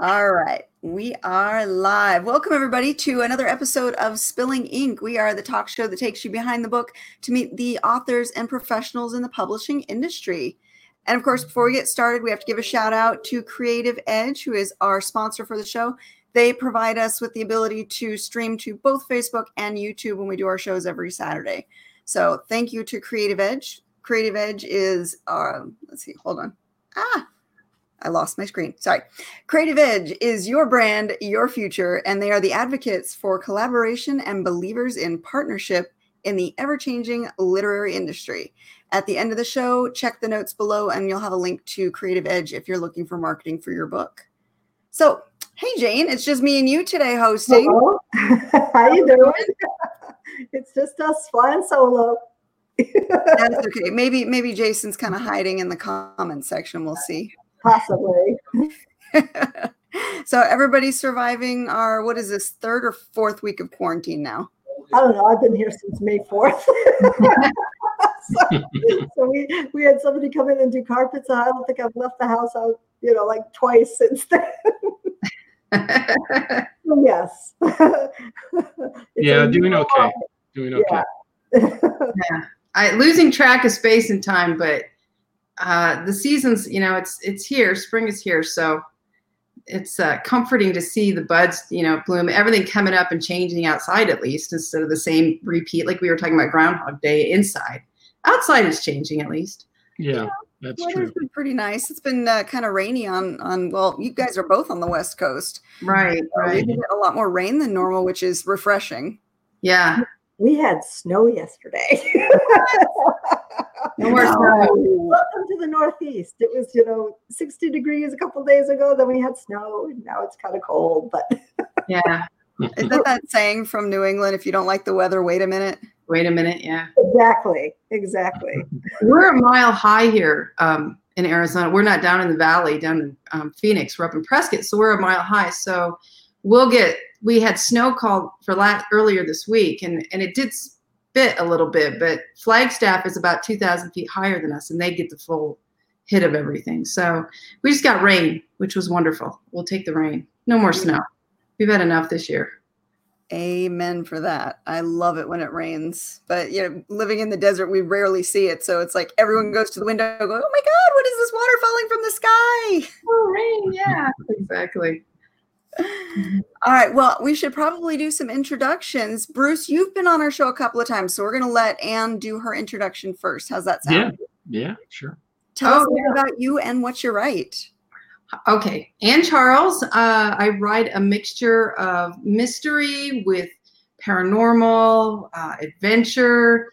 All right, we are live. Welcome, everybody, to another episode of Spilling Ink. We are the talk show that takes you behind the book to meet the authors and professionals in the publishing industry. And of course, before we get started, we have to give a shout out to Creative Edge, who is our sponsor for the show. They provide us with the ability to stream to both Facebook and YouTube when we do our shows every Saturday. So thank you to Creative Edge. Creative Edge is, uh, let's see, hold on. Ah, I lost my screen. Sorry. Creative Edge is your brand, your future, and they are the advocates for collaboration and believers in partnership in the ever changing literary industry. At the end of the show, check the notes below and you'll have a link to Creative Edge if you're looking for marketing for your book. So, hey Jane, it's just me and you today hosting. Hello. How you doing? it's just us flying solo. That's okay. Maybe maybe Jason's kind of hiding in the comment section. We'll see. Possibly. so everybody's surviving our what is this third or fourth week of quarantine now? I don't know. I've been here since May 4th. so, so, we we had somebody come in and do carpets. And I don't think I've left the house out, you know, like twice since then. yes. yeah, doing okay. Doing okay. Yeah. yeah. I losing track of space and time, but uh, the seasons, you know, it's it's here. Spring is here, so it's uh, comforting to see the buds, you know, bloom. Everything coming up and changing outside, at least instead of the same repeat, like we were talking about Groundhog Day inside. Outside is changing, at least. Yeah, that's weather's true. been pretty nice. It's been uh, kind of rainy on on. Well, you guys are both on the west coast, right? Right. We get a lot more rain than normal, which is refreshing. Yeah. We had snow yesterday. no more snow. Welcome to the Northeast. It was, you know, 60 degrees a couple days ago. Then we had snow. Now it's kind of cold, but yeah. Isn't that saying from New England? If you don't like the weather, wait a minute. Wait a minute. Yeah. Exactly. Exactly. We're a mile high here um, in Arizona. We're not down in the valley, down in um, Phoenix. We're up in Prescott, so we're a mile high. So we'll get we had snow called for last earlier this week and and it did spit a little bit but flagstaff is about 2000 feet higher than us and they get the full hit of everything. So we just got rain which was wonderful. We'll take the rain. No more snow. We've had enough this year. Amen for that. I love it when it rains. But you know living in the desert we rarely see it. So it's like everyone goes to the window going, oh my god what is this water falling from the sky? Oh rain yeah exactly all right. Well, we should probably do some introductions. Bruce, you've been on our show a couple of times, so we're going to let Ann do her introduction first. How's that sound? Yeah. Yeah. Sure. Tell oh, us yeah. about you and what you write. Okay, Ann Charles. Uh, I write a mixture of mystery with paranormal, uh, adventure,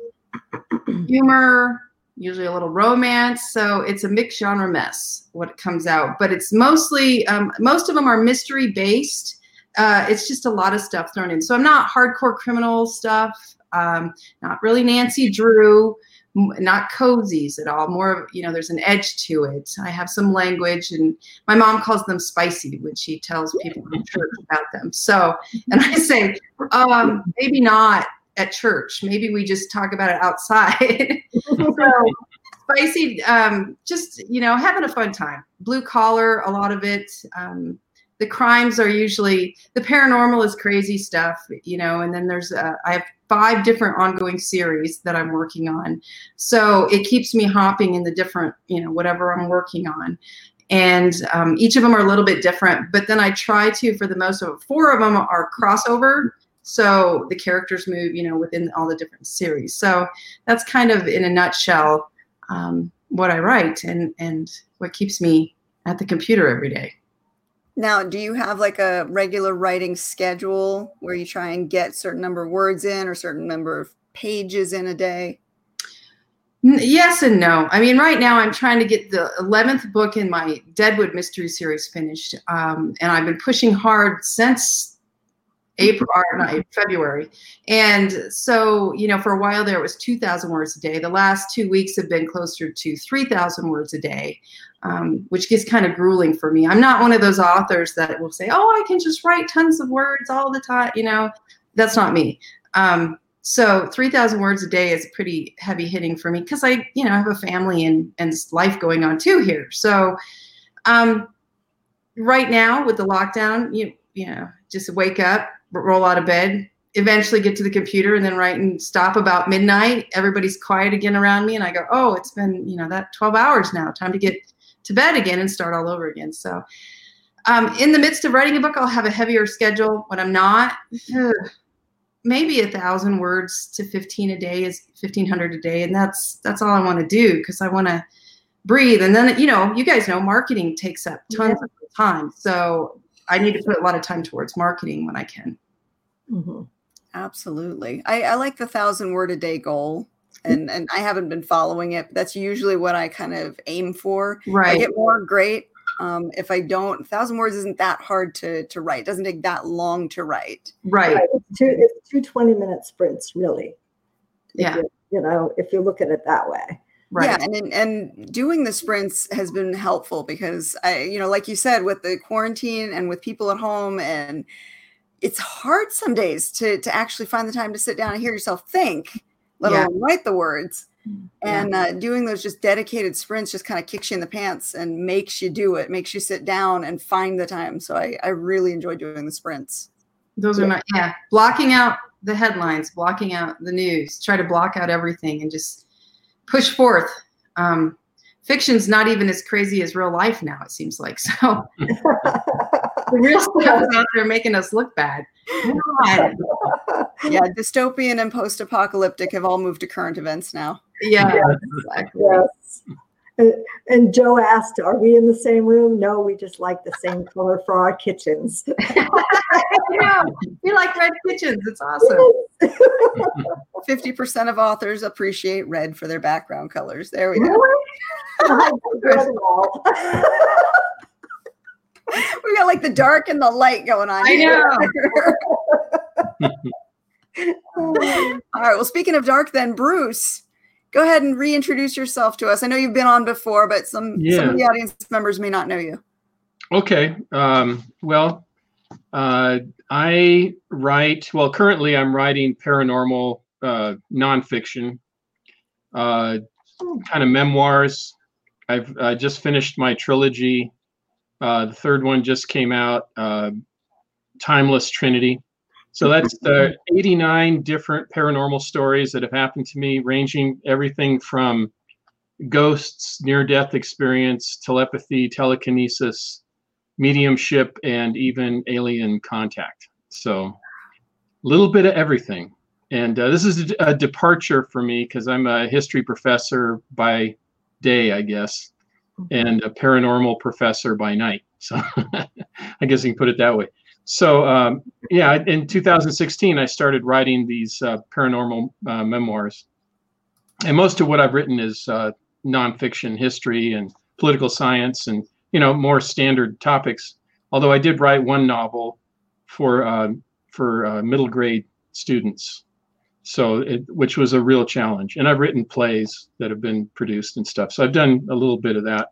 humor, usually a little romance. So it's a mixed genre mess what comes out, but it's mostly um, most of them are mystery based. Uh, it's just a lot of stuff thrown in. So I'm not hardcore criminal stuff. Um, not really Nancy Drew. Not cozies at all. More of you know, there's an edge to it. I have some language, and my mom calls them spicy when she tells people in church about them. So, and I say, um, maybe not at church. Maybe we just talk about it outside. so spicy, um, just you know, having a fun time. Blue collar, a lot of it. Um, the crimes are usually the paranormal is crazy stuff, you know, and then there's uh, I have five different ongoing series that I'm working on, so it keeps me hopping in the different, you know, whatever I'm working on. And um, each of them are a little bit different, but then I try to, for the most of four of them are crossover so the characters move, you know, within all the different series. So that's kind of in a nutshell um, what I write and and what keeps me at the computer every day. Now, do you have like a regular writing schedule where you try and get certain number of words in or certain number of pages in a day? Yes and no. I mean, right now I'm trying to get the 11th book in my Deadwood mystery series finished. Um, and I've been pushing hard since April or not February. And so, you know, for a while there it was 2,000 words a day. The last two weeks have been closer to 3,000 words a day, um, which gets kind of grueling for me. I'm not one of those authors that will say, oh, I can just write tons of words all the time. You know, that's not me. Um, so 3,000 words a day is pretty heavy hitting for me because I, you know, I have a family and, and life going on too here. So, um, right now with the lockdown, you you know, just wake up, roll out of bed, eventually get to the computer and then write and stop about midnight. Everybody's quiet again around me and I go, "Oh, it's been, you know, that 12 hours now. Time to get to bed again and start all over again." So, um, in the midst of writing a book, I'll have a heavier schedule. When I'm not, maybe a thousand words to 15 a day is 1500 a day and that's that's all i want to do because i want to breathe and then you know you guys know marketing takes up tons yeah. of time so i need to put a lot of time towards marketing when i can mm-hmm. absolutely I, I like the thousand word a day goal and and i haven't been following it but that's usually what i kind of aim for right I get more great um, if I don't, a thousand words isn't that hard to to write. It doesn't take that long to write. Right. right. It's two it's two 20 minute sprints, really. Yeah. You, you, know, if you look at it that way. Right. Yeah, and and doing the sprints has been helpful because I, you know, like you said, with the quarantine and with people at home, and it's hard some days to to actually find the time to sit down and hear yourself think, let yeah. alone write the words. And yeah. uh, doing those just dedicated sprints just kind of kicks you in the pants and makes you do it, makes you sit down and find the time. So I, I really enjoy doing the sprints. Those are my, yeah, blocking out the headlines, blocking out the news, try to block out everything and just push forth. Um, fiction's not even as crazy as real life now, it seems like. So the real stuff is out there making us look bad. yeah, dystopian and post-apocalyptic have all moved to current events now. Yeah, yes. exactly. Yes. And, and, Joe asked, "Are we in the same room?" No, we just like the same color for our kitchens. yeah, we like red kitchens. It's awesome. Fifty percent of authors appreciate red for their background colors. There we go. we got like the dark and the light going on. I know. All right. Well, speaking of dark, then Bruce, go ahead and reintroduce yourself to us. I know you've been on before, but some yeah. some of the audience members may not know you. Okay. Um, well, uh, I write. Well, currently I'm writing paranormal uh, nonfiction, uh, kind of memoirs. I've uh, just finished my trilogy. Uh, the third one just came out, uh, Timeless Trinity. So that's the 89 different paranormal stories that have happened to me, ranging everything from ghosts, near death experience, telepathy, telekinesis, mediumship, and even alien contact. So a little bit of everything. And uh, this is a departure for me because I'm a history professor by day, I guess, and a paranormal professor by night. So I guess you can put it that way so um, yeah, in 2016, I started writing these uh, paranormal uh, memoirs, and most of what I've written is uh, nonfiction, history, and political science, and you know more standard topics. Although I did write one novel for um, for uh, middle grade students, so it, which was a real challenge. And I've written plays that have been produced and stuff. So I've done a little bit of that.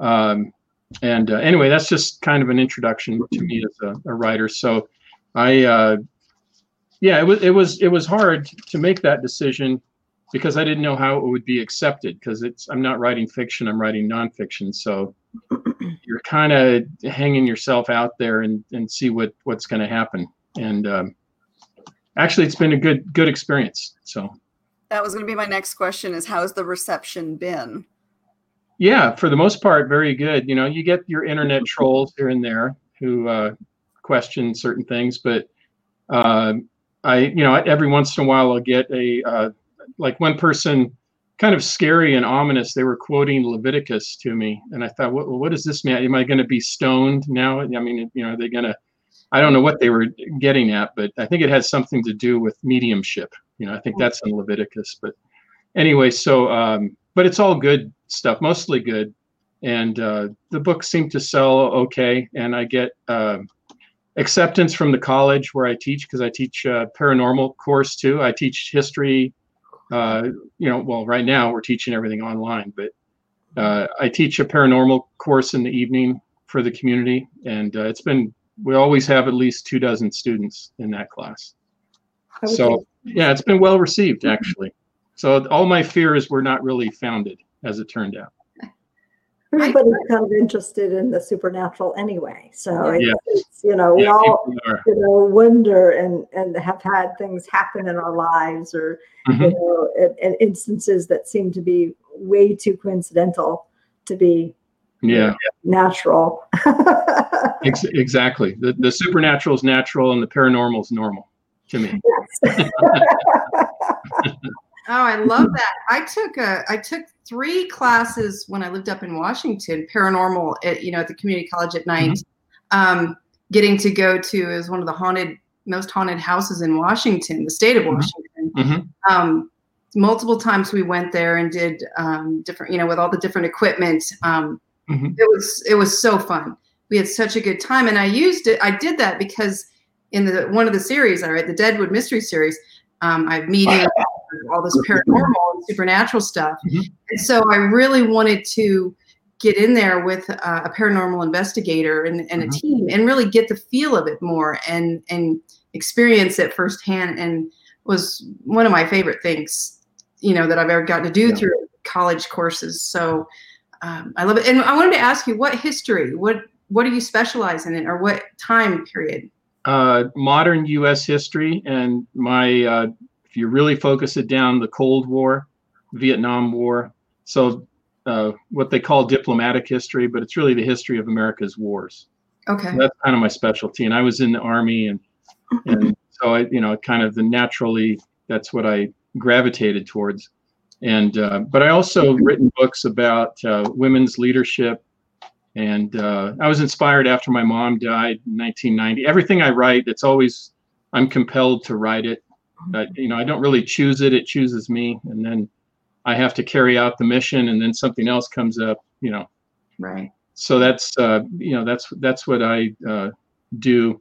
Um, and uh, anyway, that's just kind of an introduction to me as a, a writer. So I, uh, yeah, it was it was it was hard to make that decision because I didn't know how it would be accepted because it's I'm not writing fiction, I'm writing nonfiction. So you're kind of hanging yourself out there and and see what what's going to happen. And um, actually, it's been a good good experience. So that was going to be my next question: is how's the reception been? Yeah, for the most part, very good. You know, you get your internet trolls here and there who uh, question certain things, but uh, I, you know, every once in a while I'll get a uh, like one person, kind of scary and ominous. They were quoting Leviticus to me, and I thought, what, what does this mean? Am I going to be stoned now? I mean, you know, are they going to? I don't know what they were getting at, but I think it has something to do with mediumship. You know, I think that's in Leviticus. But anyway, so um, but it's all good stuff, mostly good. And uh, the books seem to sell okay, and I get uh, acceptance from the college where I teach because I teach a paranormal course too. I teach history. Uh, you know, well, right now we're teaching everything online, but uh, I teach a paranormal course in the evening for the community, and uh, it's been we always have at least two dozen students in that class. So yeah, it's been well received actually. So all my fears were not really founded, as it turned out. everybody's kind of interested in the supernatural anyway. So Yeah. it's, you know, we Yeah, all you know wonder and and have had things happen in our lives or you Mhm. know and, and instances that seem to be way too coincidental to be Yeah, natural. ex- exactly. The the supernatural is natural, and the paranormal is normal to me. Oh, I love that. I took a I took three classes when I lived up in Washington, paranormal at you know at the community college at night. Um, getting to go to is one of the haunted most haunted houses in Washington, the state of Mhm. Washington. hmm Um, multiple times we went there and did um, different, you know, with all the different equipment. Um, Mhm. It was it was so fun. We had such a good time, and I used it. I did that because in the one of the series I read, the Deadwood Mystery series, um, I have meetings, all this paranormal and supernatural stuff, Mhm. and so I really wanted to get in there with uh, a paranormal investigator and, and a Mhm. team and really get the feel of it more and and experience it firsthand and was one of my favorite things you know that i've ever gotten to do Yeah. through college courses so um, i love it and i wanted to ask you what history what what do you specialize in or what time period uh, modern U.S. history, and my uh, if you really focus it down, the Cold War, Vietnam War. So uh, what they call diplomatic history, but it's really the history of America's wars. okay That's kind of my specialty, and I was in the army, and and so I, you know, kind of the naturally that's what I gravitated towards. And uh, but I also written books about uh, women's leadership, and uh, I was inspired after my mom died in 1990. Everything I write, it's always I'm compelled to write it. Uh, you know, I don't really choose it; it chooses me, and then I have to carry out the mission, and then something else comes up. You know, right so that's uh, you know that's that's what I uh, do,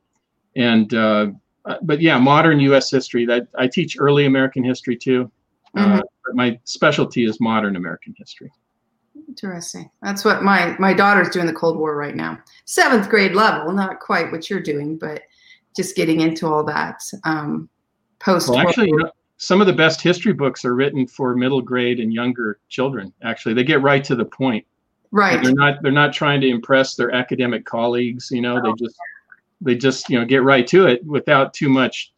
and uh, uh, but yeah, modern U.S. history. That I teach early American history too, uh, but my specialty is modern American history. Interesting that's what my my daughter's doing the cold war right now seventh grade level not quite what you're doing but just getting into all that um post Well, actually, you know, some of the best history books are written for middle grade and younger children. Actually, they get right to the point. right They're not they're not trying to impress their academic colleagues. You know, they just they just you know get right to it without too much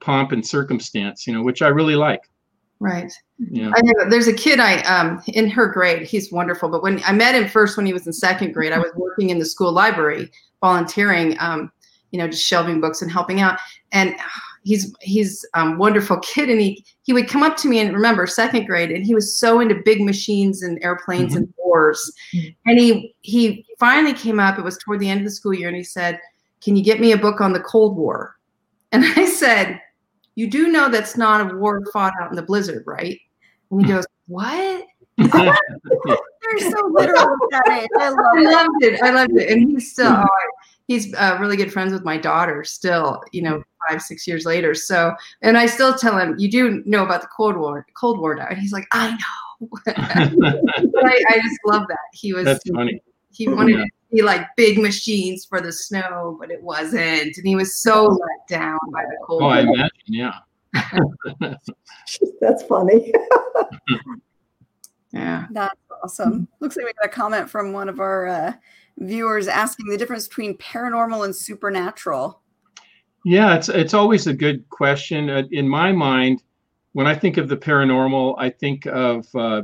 pomp and circumstance. You know, which I really like. Right know. I know there's a kid I um in her grade. He's wonderful, but when I met him first when he was in second grade, I was working in the school library, volunteering, um, you know, just shelving books and helping out. And he's he's um wonderful kid, and he he would come up to me and remember second grade, and he was so into big machines and airplanes and wars. Mhm. And he he finally came up. It was toward the end of the school year, and he said, "Can you get me a book on the Cold War?" And I said, "You do know that's not a war fought out in the blizzard, right?" And he hmm. goes, "What?" They're so literal with that. I love I it. loved it. I loved it. And he's still, oh, he's uh, really good friends with my daughter still, you know, five, six years later. So, and I still tell him, you do know about the Cold War, Cold War now. And he's like, I know. I, I just love that. He was, That's funny. he wanted Yeah. It to be like big machines for the snow, but it wasn't. And he was so let down by the Cold Oh, I imagine. Yeah. That's funny. Yeah. That's awesome. Looks like we got a comment from one of our uh, viewers asking the difference between paranormal and supernatural. Yeah, it's it's always a good question. Uh, in my mind, when I think of the paranormal, I think of uh,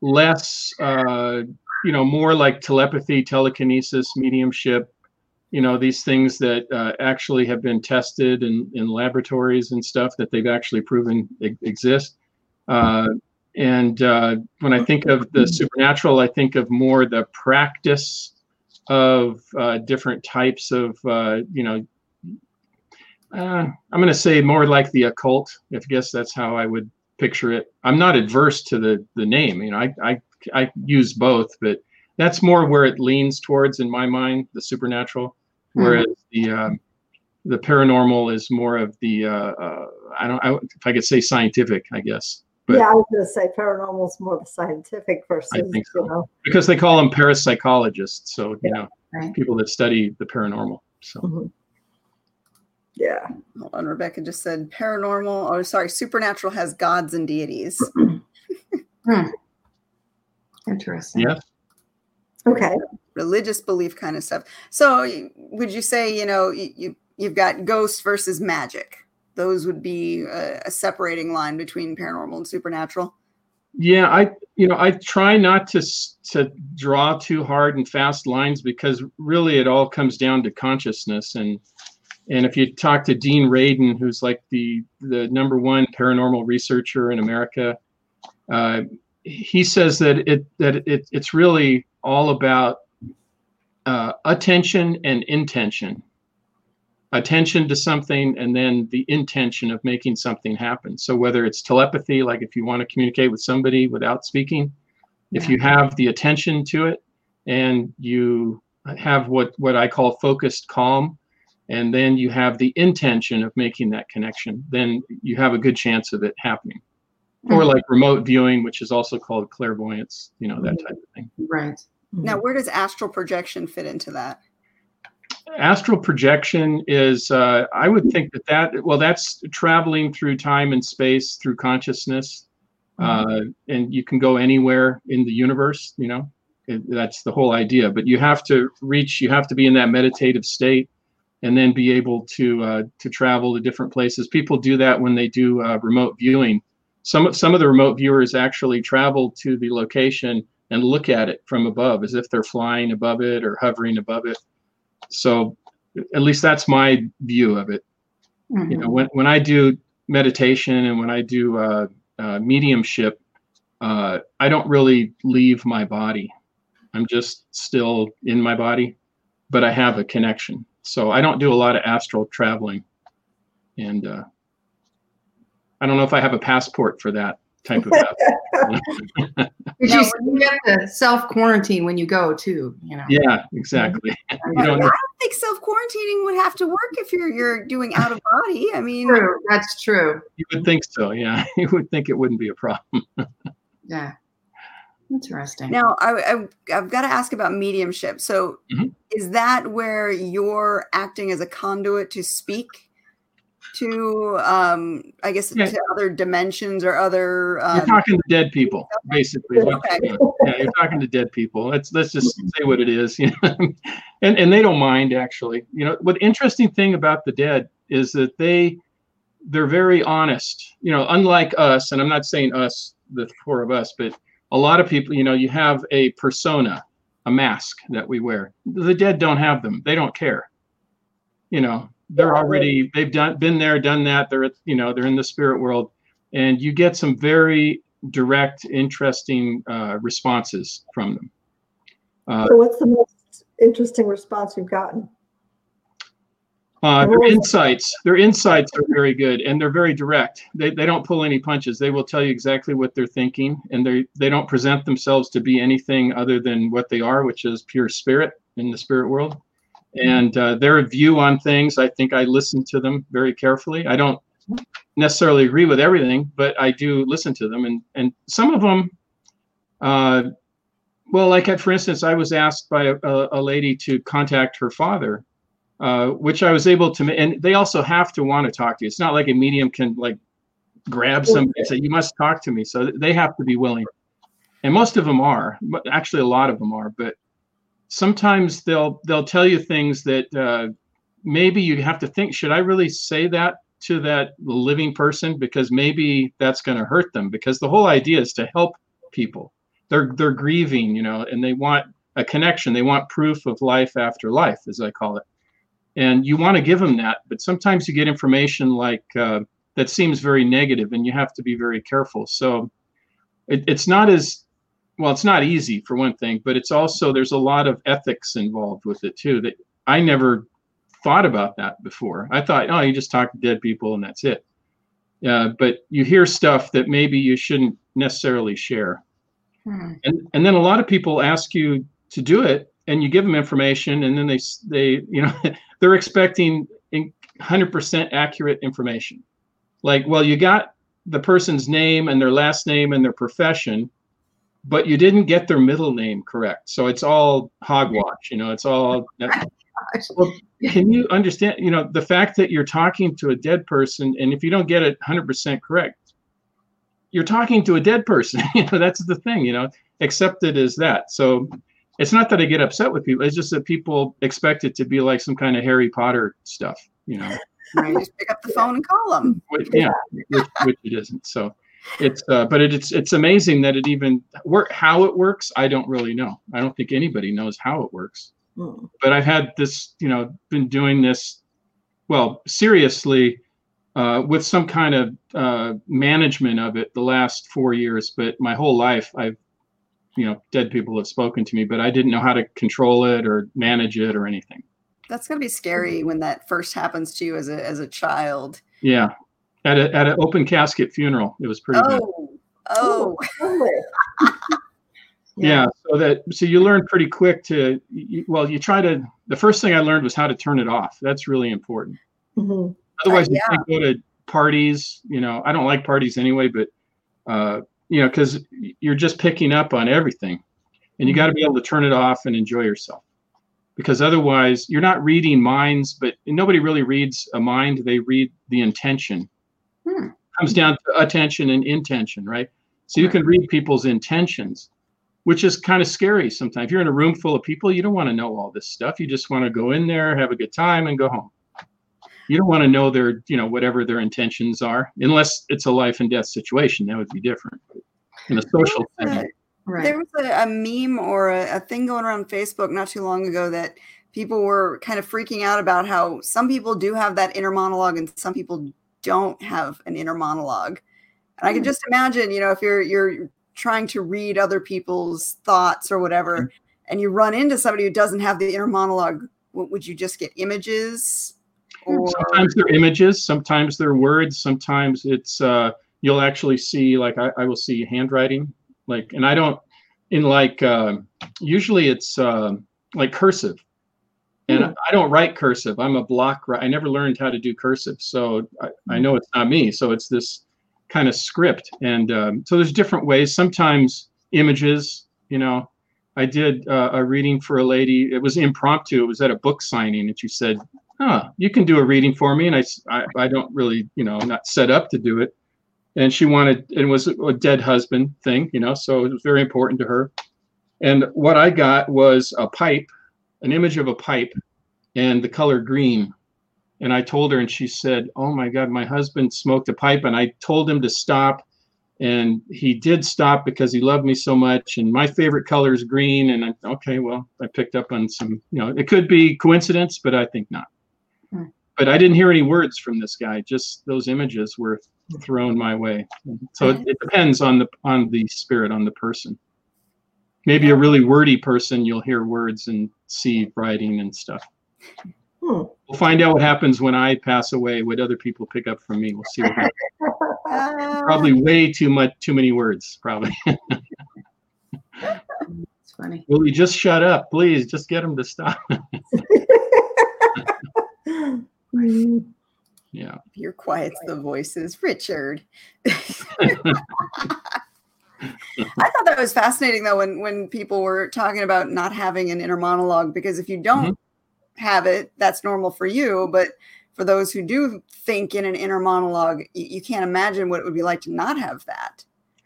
less, uh, you know, more like telepathy, telekinesis, mediumship. You know, these things that uh, actually have been tested in, in laboratories and stuff that they've actually proven exist. Uh, and uh, when I think of the supernatural, I think of more the practice of uh, different types of, uh, you know, uh, I'm going to say more like the occult. If I guess that's how I would picture it. I'm not adverse to the the name. You know, I I, I use both, but that's more where it leans towards in my mind, the supernatural. Whereas the um, the paranormal is more of the uh, uh, I don't I, if I could say scientific, I guess, But- yeah, I was going to say paranormal is more the scientific versus, think so. you know, because they call them parapsychologists. So you know, Right. people that study the paranormal. So mhm. yeah. Hold on, Rebecca just said paranormal. Oh, sorry, supernatural has gods and deities. Interesting. Yeah. Okay. religious belief kind of stuff. So would you say, you know, you, you you've got ghosts versus magic? Those would be a, a separating line between paranormal and supernatural. Yeah, I you know I try not to to draw too hard and fast lines because really it all comes down to consciousness and and if you talk to Dean Radin, who's like the the number one paranormal researcher in America, uh, he says that it that it, it's really all about uh, attention and intention. Attention to something and then the intention of making something happen. So whether it's telepathy like if you want to communicate with somebody without speaking if you have the attention to it and you have what what i call focused calm and then you have the intention of making that connection then you have a good chance of it happening or Mhm. like remote viewing which is also called clairvoyance you know that type of thing. Right. Now, where does astral projection fit into that? astral projection is uh, i would think that that well that's traveling through time and space through consciousness uh, and you can go anywhere in the universe you know? It, that's the whole idea but you have to reach you have to be in that meditative state and then be able to uh, to travel to different places. People do that when they do uh, remote viewing some of, some of the remote viewers actually travel to the location and look at it from above as if they're flying above it or hovering above it. So at least that's my view of it. You know Mhm. when, when i do meditation and when i do uh, uh, mediumship uh, i don't really leave my body. I'm just still in my body but i have a connection. So i don't do a lot of astral traveling. And uh, i don't know if i have a passport for that type of Because Now, you, you get to self quarantine when you go too. You know. yeah exactly you I don't don't think self quarantining would have to work if you're you're doing out of body. I mean, True. That's true. you would think so yeah you would think it wouldn't be a problem Yeah. Interesting. Now, I, I, I've got to ask about mediumship. So, Mhm. is that where you're acting as a conduit to speak to, um, I guess, Yeah. to other dimensions or other? You're Um, talking to dead people, basically. Okay. Yeah, you're talking to dead people. Let's let's just say what it is, you know. and and they don't mind actually. You know, what interesting thing about the dead is that they they're very honest. You know, unlike us, and I'm not saying us, the four of us, but a lot of people, you know, you have a persona, a mask that we wear. The dead don't have them. They don't care. You know, they're already they've done been there, done that. They're you know, they're in the spirit world and you get some very direct, interesting uh, responses from them. Uh, So what's the most interesting response you've gotten? uh, their insights, their insights are very good, and they're very direct. They, they don't pull any punches. They will tell you exactly what they're thinking, and they they don't present themselves to be anything other than what they are, which is pure spirit in the spirit world. And uh, their view on things, I think I listen to them very carefully. I don't necessarily agree with everything, but I do listen to them, and and some of them. Uh, well, like for instance, I was asked by a, a lady to contact her father, uh, which I was able to. And they also have to want to talk to you. It's not like a medium can like grab somebody and say, "You must talk to me." So they have to be willing, and most of them are. Actually, a lot of them are. But sometimes they'll they'll tell you things that uh, maybe you have to think: Should I really say that to that living person? Because maybe that's going to hurt them. Because the whole idea is to help people. They're they're grieving, you know, and they want a connection. They want proof of life after life, as I call it and you want to give them that but sometimes you get information like uh, that seems very negative and you have to be very careful so it, it's not as well it's not easy for one thing but it's also there's a lot of ethics involved with it too that i never thought about that before. I thought oh you just talk to dead people and that's it. Yeah but you hear stuff that maybe you shouldn't necessarily share. Hmm. and and then a lot of people ask you to do it and you give them information and then they, they you know, they're expecting 100% accurate information. Like well you got the person's name and their last name and their profession but you didn't get their middle name correct so it's all hogwash you know it's all oh well, can you understand you know the fact that you're talking to a dead person and if you don't get it 100% correct you're talking to a dead person you know that's the thing you know accept it as that so it's not that I get upset with people. It's just that people expect it to be like some kind of Harry Potter stuff, you know. Right. Just pick up the phone and call them. Which, yeah, which, which it isn't. So it's uh, but it, it's it's amazing that it even work how it works. I don't really know. I don't think anybody knows how it works. Hmm. But I've had this, you know, been doing this, well, seriously, uh, with some kind of uh, management of it the last four years. But my whole life, I've, you know, dead people have spoken to me, but I didn't know how to control it or manage it or anything. That's gonna be scary when that first happens to you as a as a child. Yeah, at a at an open casket funeral, it was pretty bad. Oh, oh, Lovely. yeah so that so you learn pretty quick to you, well you try to the first thing i learned was how to turn it off. That's really important. Mhm. otherwise yeah. you can't go to parties you know i don't like parties anyway but uh you know because you're just picking up on everything. And you got to be able to turn it off and enjoy yourself. Because otherwise you're not reading minds but nobody really reads a mind. They read the intention Hmm. comes down to attention and intention right? So you can read people's intentions which is kind of scary sometimes. If you're in a room full of people you don't want to know all this stuff. You just want to go in there have a good time and go home. You don't want to know their you know whatever their intentions are unless it's a life and death situation. That would be different. In a social There was setting. a- Right. There was a, a meme or a, a thing going around Facebook not too long ago that people were kind of freaking out about how some people do have that inner monologue and some people don't have an inner monologue. And I can Hmm. just imagine, you know, if you're you're trying to read other people's thoughts or whatever, and you run into somebody who doesn't have the inner monologue, would you just get images? Or sometimes they're images sometimes they're words sometimes it's uh you'll actually see like i, I will see handwriting like and i don't in like uh, usually it's um like cursive and Hmm. i don't write cursive i'm a block i never learned how to do cursive so i, I know it's not me so it's this kind of script and um, so there's different ways sometimes images you know i did uh, a reading for a lady it was impromptu it was at a book signing and she said huh, you can do a reading for me. And I, I don't really, you know, not set up to do it. And she wanted, it was a dead husband thing, you know, so it was very important to her. And what I got was a pipe, an image of a pipe and the color green. And I told her, and she said, Oh my God, my husband smoked a pipe. And I told him to stop. And he did stop because he loved me so much. And my favorite color is green. And I, okay, well, I picked up on some, you know, it could be coincidence, but I think not hmm. but I didn't hear any words from this guy. Just those images were thrown my way. So it, it depends on the on the spirit, on the person. Maybe a really wordy person, you'll hear words and see writing and stuff. Hmm. We'll find out what happens when I pass away. What other people pick up from me. We'll see. What. Probably way too much, too many words. Probably. It's funny. Will you just shut up, please? Just get him to stop. Yeah. You're quiet the voices, Richard. I thought that was fascinating though when when people were talking about not having an inner monologue because if you don't have it, that's normal for you. But for those who do think in an inner monologue, you, you can't imagine what it would be like to not have that.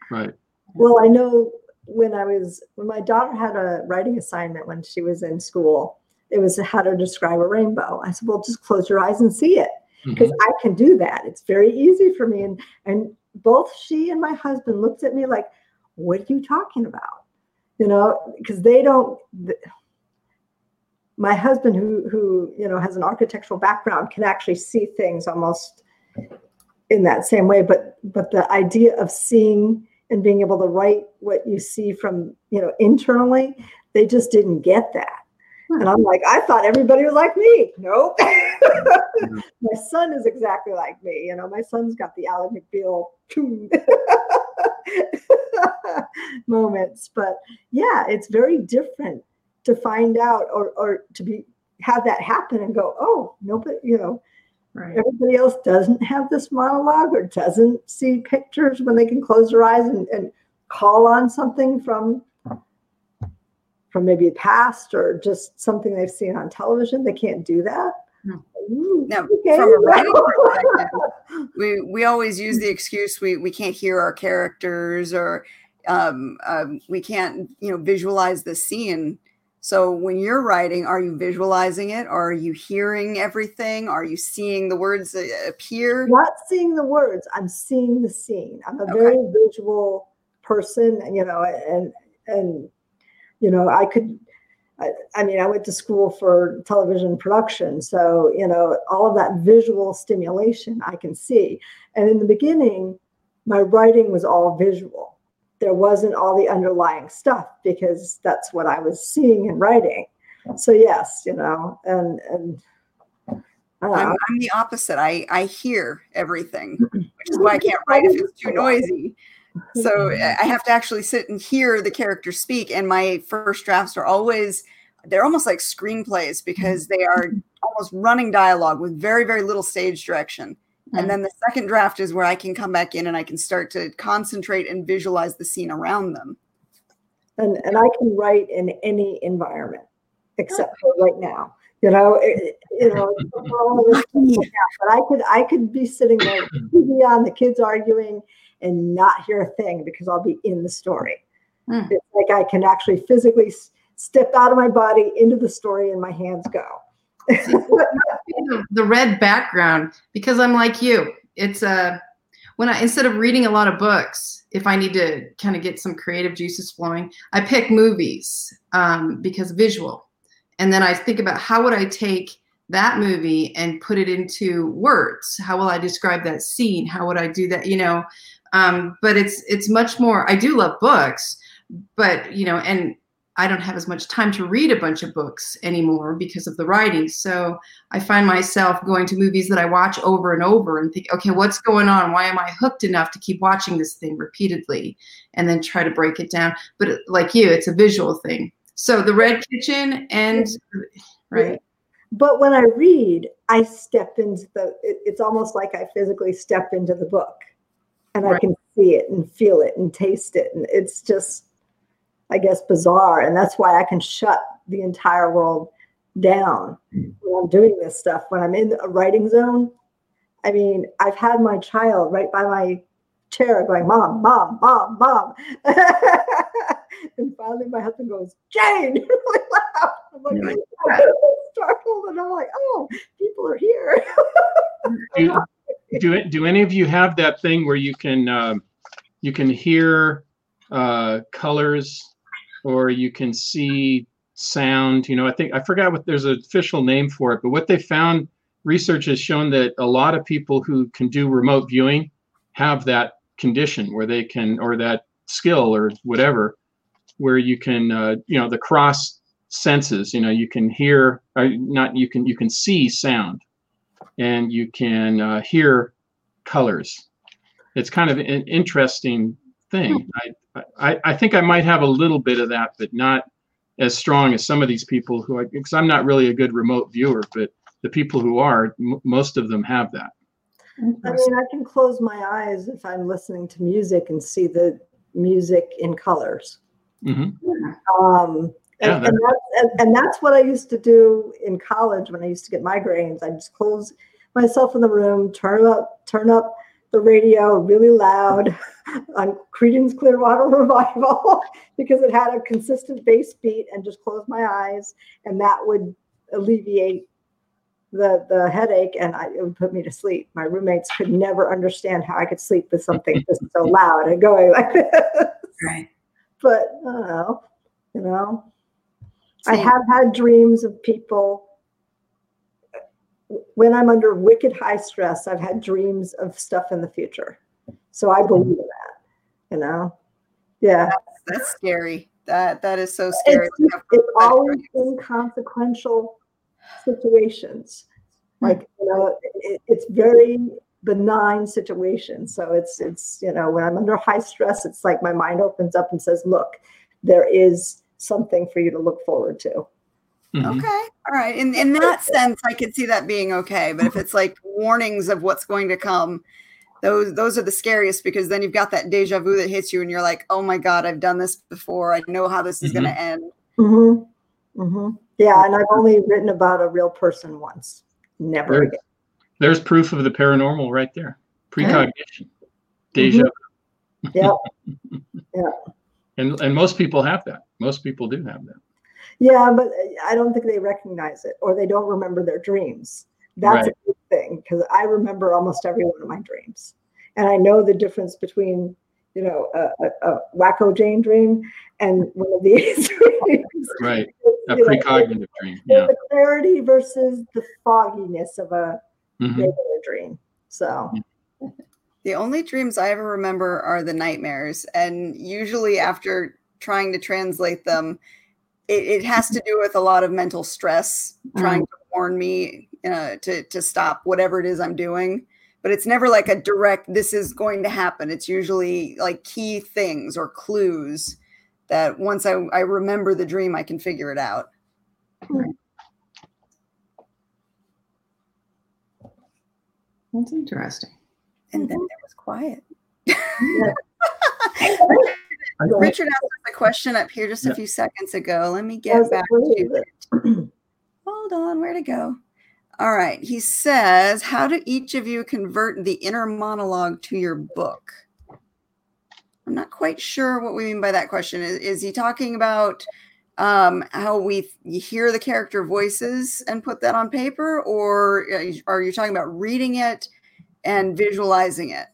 Right. Well, I know when I was when my daughter had a writing assignment when she was in school, it was how to describe a rainbow. I said, "Well, just close your eyes and see it." because Mhm. I can do that. It's very easy for me. And and both she and my husband looked at me like, "What are you talking about?" You know, because they don't. th- my husband, who who you know has an architectural background, can actually see things almost in that same way. But but the idea of seeing and being able to write what you see from you know internally, they just didn't get that. And I'm like, I thought everybody was like me. Nope. Mm-hmm. my son is exactly like me. You know, my son's got the Ally McBeal moments. But yeah, it's very different to find out or or to be have that happen and go, oh, nobody, you know, Right. everybody else doesn't have this monologue or doesn't see pictures when they can close their eyes and, and call on something from from maybe past or just something they've seen on television. They can't do that. Now, okay. from a writing perspective, we we always use the excuse we we can't hear our characters or um, um, we can't you know visualize the scene. So when you're writing, are you visualizing it? Are you hearing everything? Are you seeing the words appear? Not seeing the words, I'm seeing the scene. I'm a okay. very visual person, you know, and and you know, I could I, I mean, I went to school for television production, so you know, all of that visual stimulation I can see. And in the beginning, my writing was all visual there wasn't all the underlying stuff because that's what I was seeing and writing. So yes, you know, and and I'm, I'm, the opposite. I I hear everything, which is why I can't write if it's too noisy. So mm-hmm. eh, I have to actually sit and hear the character speak. And my first drafts are always they're almost like screenplays because they are mm-hmm. almost running dialogue with very very little stage direction. And mm. then the second draft is where I can come back in and I can start to concentrate and visualize the scene around them. And and I can write in any environment except for right now. You know, it, you know, but I could I could be sitting there, TV on, the kids arguing, and not hear a thing because I'll be in the story. Mm. It's like I can actually physically step out of my body into the story, and my hands go the red background because I'm like you. It's a uh, when I instead of reading a lot of books, if I need to kind of get some creative juices flowing, I pick movies um, because visual, and then I think about how would I take that movie and put it into words. How will I describe that scene? How would I do that? You know, um, but it's it's much more. I do love books, but you know, and I don't have as much time to read a bunch of books anymore because of the writing. So I find myself going to movies that I watch over and over and think, okay, what's going on? Why am I hooked enough to keep watching this thing repeatedly and then try to break it down? But like you, it's a visual thing. So the Red Kitchen and right. But when I read, I step into the, it, it's almost like I physically step into the book and right. I can see it and feel it and taste it. And it's just, I guess, bizarre. And that's why I can shut the entire world down when I'm doing this stuff. When I'm in a writing zone, I mean, I've had my child right by my chair going, Mom, Mom, Mom, Mom. and finally my husband goes, Jane, really loud. I'm like, yeah. startled. And I'm like, oh, people are here. Do, do, any of you have that thing where you can uh, you can hear uh, colors or you can see sound. You know, I think I forgot what there's an official name for it, but what they found, research has shown that a lot of people who can do remote viewing have that condition where they can, or that skill or whatever, where you can, uh, you know, the cross senses. You know, you can hear, or not, you can you can see sound, and you can uh, hear colors. It's kind of an interesting thing. I, I, I think I might have a little bit of that, but not as strong as some of these people who, I, because I'm not really a good remote viewer, but the people who are, m- most of them have that. I mean, I can close my eyes if I'm listening to music and see the music in colors. Mm-hmm. Um, and, yeah, and, that's, and, and, that's what I used to do in college when I used to get migraines. I just close myself in the room, turn up, turn up the radio really loud on Creedence Clearwater Revival because it had a consistent bass beat and just close my eyes and that would alleviate the the headache and I, it would put me to sleep. My roommates could never understand how I could sleep with something just so loud and going like this. Right. But I don't know, you know. I have had dreams of people when I'm under wicked high stress, I've had dreams of stuff in the future. So I mm-hmm. believe in that, you know? Yeah. That's, that's scary. That that is so scary. It's, it's always inconsequential situations. Hmm. Like, you know, it, it's very benign situation. So it's it's, you know, when I'm under high stress, it's like my mind opens up and says, look, there is something for you to look forward to. Mm-hmm. Okay. All right. In in that sense, I could see that being okay. But if it's like warnings of what's going to come, those those are the scariest because then you've got that deja vu that hits you and you're like, oh my God, I've done this before. I know how this is mm-hmm. gonna end. Mm-hmm. Mm-hmm. Yeah, and I've only written about a real person once. Never there's, again. There's proof of the paranormal right there. Precognition. Deja vu. Yeah. yeah. And and most people have that. Most people do have that. Yeah, but I don't think they recognize it or they don't remember their dreams. That's Right. a good thing because I remember almost every one of my dreams. And I know the difference between, you know, a, a, a wacko Jane dream and one of these dreams. Right. A You know, precognitive dream. Yeah. the clarity versus the fogginess of a Mhm. regular dream. So The only dreams I ever remember are the nightmares. And usually, after trying to translate them, it, it has to do with a lot of mental stress, trying to warn me uh, to, to stop whatever it is I'm doing. But it's never like a direct, this is going to happen. It's usually like key things or clues that once I, I remember the dream, I can figure it out. That's interesting. And then there was quiet. Richard asked a question up here just a few seconds ago. Let me get back to it. Hold on, where to go? All right. He says, How do each of you convert the inner monologue to your book? I'm not quite sure what we mean by that question. Is, is he talking about um, how we hear the character voices and put that on paper, or uh, are you talking about reading it and visualizing it?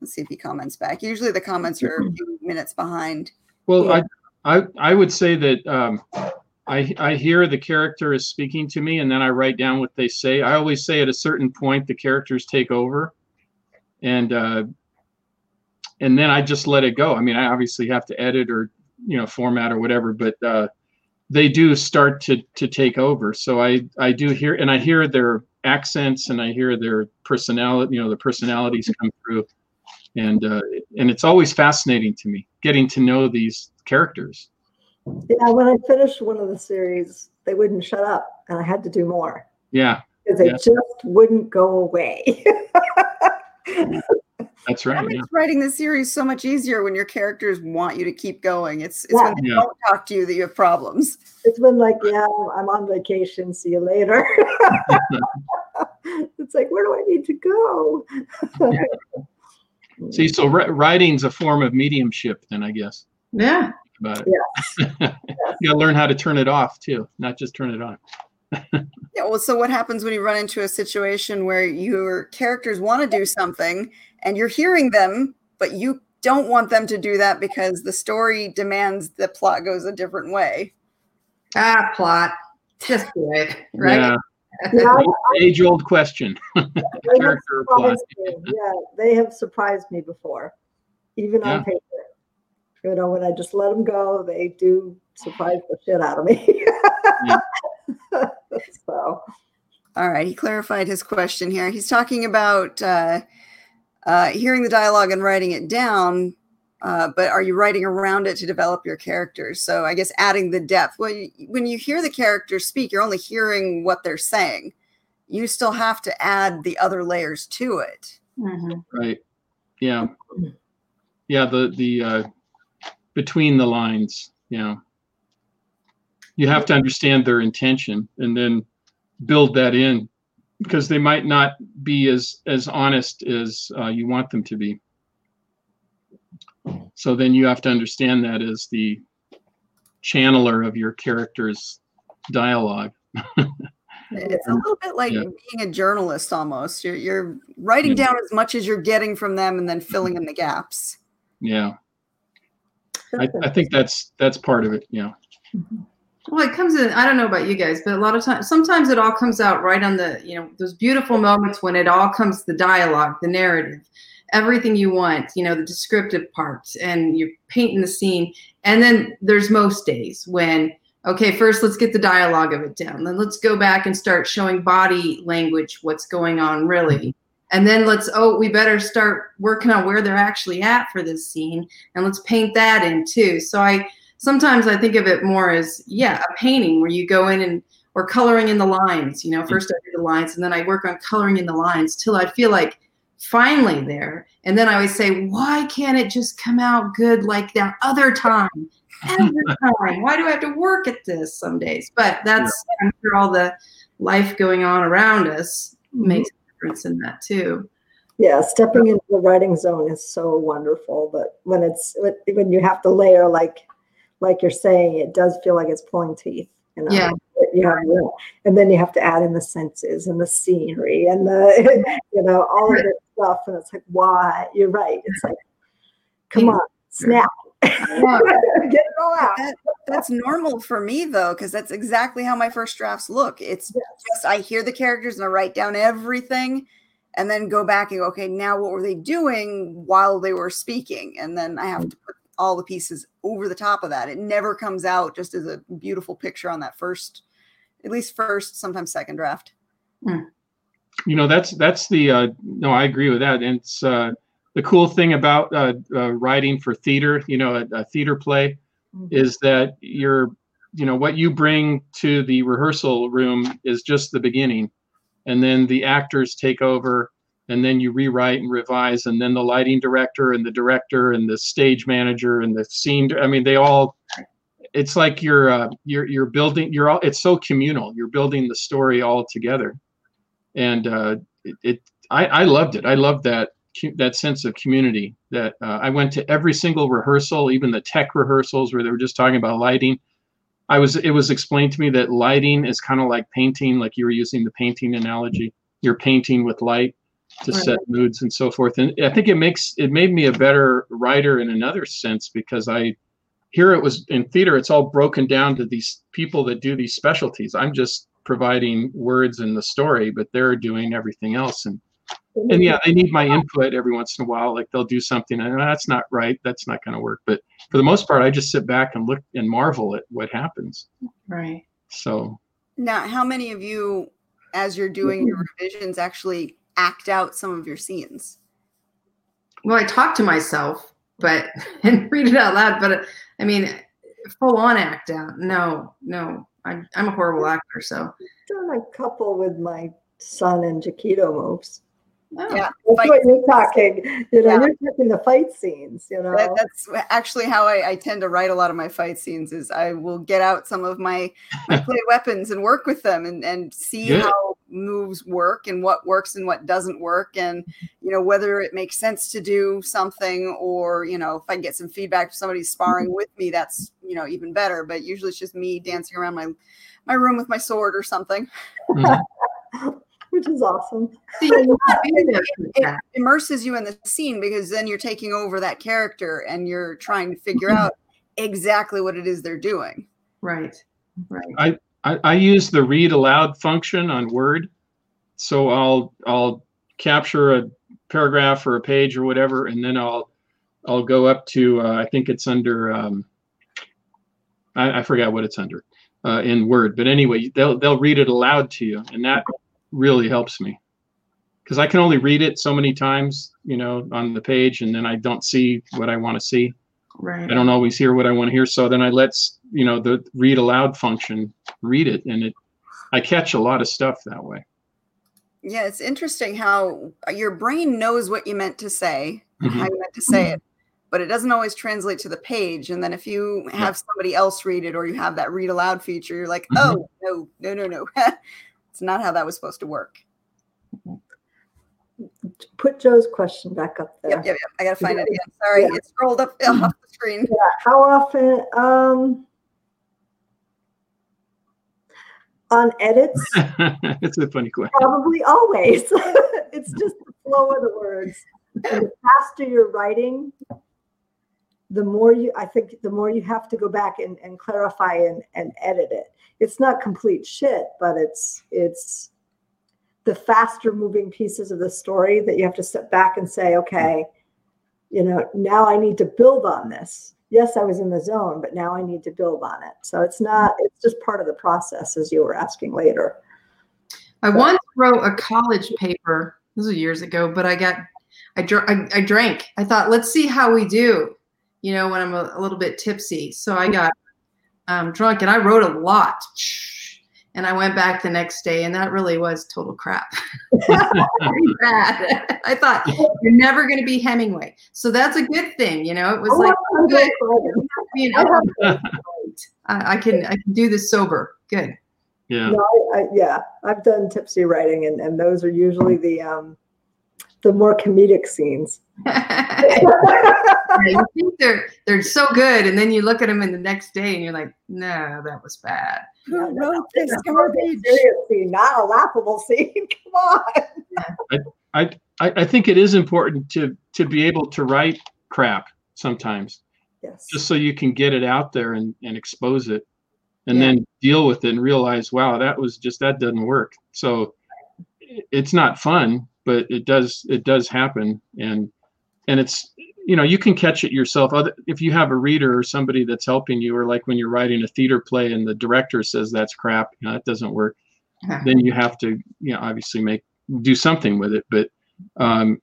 Let's see if he comments back. Usually the comments are few minutes behind. Well, Yeah. I, I, I would say that um, I, I hear the character is speaking to me, and then I write down what they say. I always say at a certain point the characters take over, and uh, and then I just let it go. I mean, I obviously have to edit or you know format or whatever, but uh, they do start to to take over. So I I do hear and I hear their accents and I hear their personality. You know, the personalities come through and uh, and it's always fascinating to me getting to know these characters. yeah, when I finished one of the series, they wouldn't shut up and I had to do more Yeah, because they Yeah. just wouldn't go away. that's That right. makes Yeah, writing the series so much easier when your characters want you to keep going. It's it's when they Yeah. don't talk to you that you have problems. it's been like, yeah, I'm on vacation. See you later. it's like, where do I need to go? See, so writing's a form of mediumship, then I guess. Yeah. About it. you gotta learn how to turn it off too, not just turn it on. Yeah, well, so what happens when you run into a situation where your characters want to do something and you're hearing them, but you don't want them to do that because the story demands the plot goes a different way. Ah, plot. Just do it. Right. Yeah, Yeah, age old question. they have Character plot. surprised me. Yeah, they have surprised me before, even Yeah. on paper. You know, when I just let them go, they do surprise the shit out of me. so, All right, he clarified his question here. He's talking about uh, uh, hearing the dialogue and writing it down, uh, but are you writing around it to develop your characters? So I guess adding the depth. Well, you, when you hear the characters speak, you're only hearing what they're saying. You still have to add the other layers to it. Mhm. Right. Yeah. Yeah. The the uh, between the lines. Yeah. You have to understand their intention and then build that in because they might not be as as honest as uh, you want them to be. So then you have to understand that as the channeler of your character's dialogue. It's a little bit like Yeah. being a journalist almost. You're, you're writing Yeah. down as much as you're getting from them and then filling in the gaps. Yeah. I, I think that's that's part of it. Yeah. Mm-hmm. Well, it comes in. I don't know about you guys, but a lot of times, sometimes it all comes out right on the, you know, those beautiful moments when it all comes the dialogue, the narrative, everything you want, you know, the descriptive parts, and you're painting the scene. And then there's most days when, okay, first let's get the dialogue of it down. Then let's go back and start showing body language, what's going on really. And then let's, oh, we better start working on where they're actually at for this scene. And let's paint that in too. So I, sometimes I think of it more as yeah, a painting where you go in and or coloring in the lines. You know, mm. first I do the lines and then I work on coloring in the lines till I feel like finally there. And then I would say, why can't it just come out good like that other time? Every time. Why do I have to work at this some days? But that's I'm sure all the life going on around us mm-hmm. makes a difference in that too. yeah, stepping into the writing zone is so wonderful. But when it's when- when you have to layer like like you're saying, it does feel like it's pulling teeth. You know? Yeah. You have, yeah. And then you have to add in the senses and the scenery and the, you know, all of this stuff. And it's like, why? You're right. It's like, come on, snap. Get it all out. That, that's normal for me though, because that's exactly how my first drafts look. It's Yes. just I hear the characters and I write down everything and then go back and go, okay, now what were they doing while they were speaking? And then I have mm. to put all the pieces over the top of that. It never comes out just as a beautiful picture on that first, at least first, sometimes second draft. you know that's that's the uh, no i agree with that and it's uh, the cool thing about uh, uh, writing for theater you know a, a theater play Mhm. is that you're you know what you bring to the rehearsal room is just the beginning and then the actors take over and then you rewrite and revise and then the lighting director and the director and the stage manager and the scene i mean they all it's like you're uh, you're you're building you're all it's so communal you're building the story all together and uh, it, it I, I loved it. I loved that that sense of community. That uh, I went to every single rehearsal, even the tech rehearsals where they were just talking about lighting. I was it was explained to me that lighting is kind of like painting, like you were using the painting analogy. You're painting with light to Right. set moods and so forth. And I think it makes it made me a better writer in another sense because I here it was in theater it's all broken down to these people that do these specialties i'm just providing words in the story but they're doing everything else and and yeah they need my input every once in a while like they'll do something and that's not right that's not going to work but for the most part i just sit back and look and marvel at what happens Right. so Now, how many of you, as you're doing mm-hmm. your revisions, actually act out some of your scenes? Well, I talk to myself, but and read it out loud. But I mean, full on act out. No, no. I, I'm a horrible actor. So done a couple with my son and Jaquito moves. oh, Yeah. That's Fight what you're talking. You know, Yeah. you're talking the fight scenes. You know, That, that's actually how I, I tend to write a lot of my fight scenes. Is I will get out some of my my play weapons and work with them and and see Good. how moves work and what works and what doesn't work and you know whether it makes sense to do something or you know if I get some feedback from somebody sparring with me, that's you know even better. But usually it's just me dancing around my my room with my sword or something. mhm. which is awesome. see, you it, it immerses you in the scene because then you're taking over that character and you're trying to figure out exactly what it is they're doing. right. Right. I, I use the read aloud function on Word. So I'll I'll capture a paragraph or a page or whatever, and then I'll I'll go up to uh, I think it's under um, I, I forgot what it's under uh, in Word, but anyway, they'll they'll read it aloud to you, and that really helps me because I can only read it so many times, you know, on the page, and then I don't see what I want to see. Right. I don't always hear what I want to hear. So then I let's you know the read aloud function read it, and it I catch a lot of stuff that way. Yeah, it's interesting how your brain knows what you meant to say, Mhm. how you meant to say it, but it doesn't always translate to the page. And then if you have somebody else read it or you have that read aloud feature, you're like, Mhm. oh, no, no, no, no. it's not how that was supposed to work. Put Joe's question back up there. Yep, yep, yep. I got to find it again. Sorry, Yeah. it scrolled up off the screen. Yeah, How often? Um, on edits, it's a funny question. probably always. it's just the flow of the words. And the faster you're writing, the more you, I think, the more you have to go back and, and clarify and, and edit it. It's not complete shit, but it's it's the faster moving pieces of the story that you have to step back and say, okay, you know, now I need to build on this. Yes, I was in the zone, but now I need to build on it. So it's not, it's just part of the process, as you were asking later. I once wrote a college paper. This was years ago, but I got, I, dr- I, I drank. I thought, let's see how we do, you know, when I'm a, a little bit tipsy. So I got um, drunk and I wrote a lot. And I went back the next day, and that really was total crap. Bad. I thought you're never going to be Hemingway, so that's a good thing. You know, it was Oh, like I'm good. good. being I I, I can I can do this sober. Good. Yeah. No, I, I, yeah, I've done tipsy writing, and, and those are usually the um, the more comedic scenes. you think they're they're so good, and then you look at them in the next day, and you're like, "No, that was bad." Who wrote this It's garbage? serious scene, not a laughable scene. Come on. I, I I think it is important to to be able to write crap sometimes, Yes. just so you can get it out there and, and expose it, and Yeah. then deal with it and realize, wow, that was just that doesn't work. So it's not fun, but it does it does happen, and and it's you know you can catch it yourself. Other if you have a reader or somebody that's helping you, or like when you're writing a theater play and the director says that's crap, you know, that doesn't work. then you have to you know obviously make do something with it but um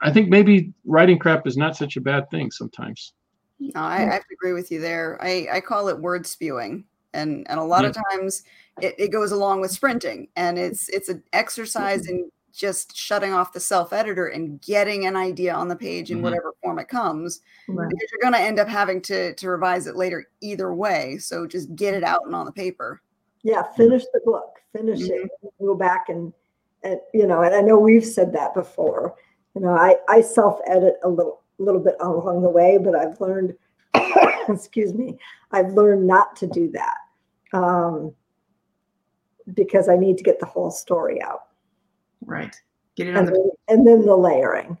i think maybe writing crap is not such a bad thing sometimes No, I, I agree with you there. I, I call it word spewing. And and a lot of times it, it goes along with sprinting and it's it's an exercise in just shutting off the self editor and getting an idea on the page in Mhm. whatever form it comes Right. because you're going to end up having to to revise it later either way. So just get it out and on the paper. Yeah, finish the book, finish it, go back and, and you know, and I know we've said that before. You know, I I self edit a little little bit along the way, but I've learned, excuse me, I've learned not to do that um, because I need to get the whole story out, right. Get it on and the then, and then the layering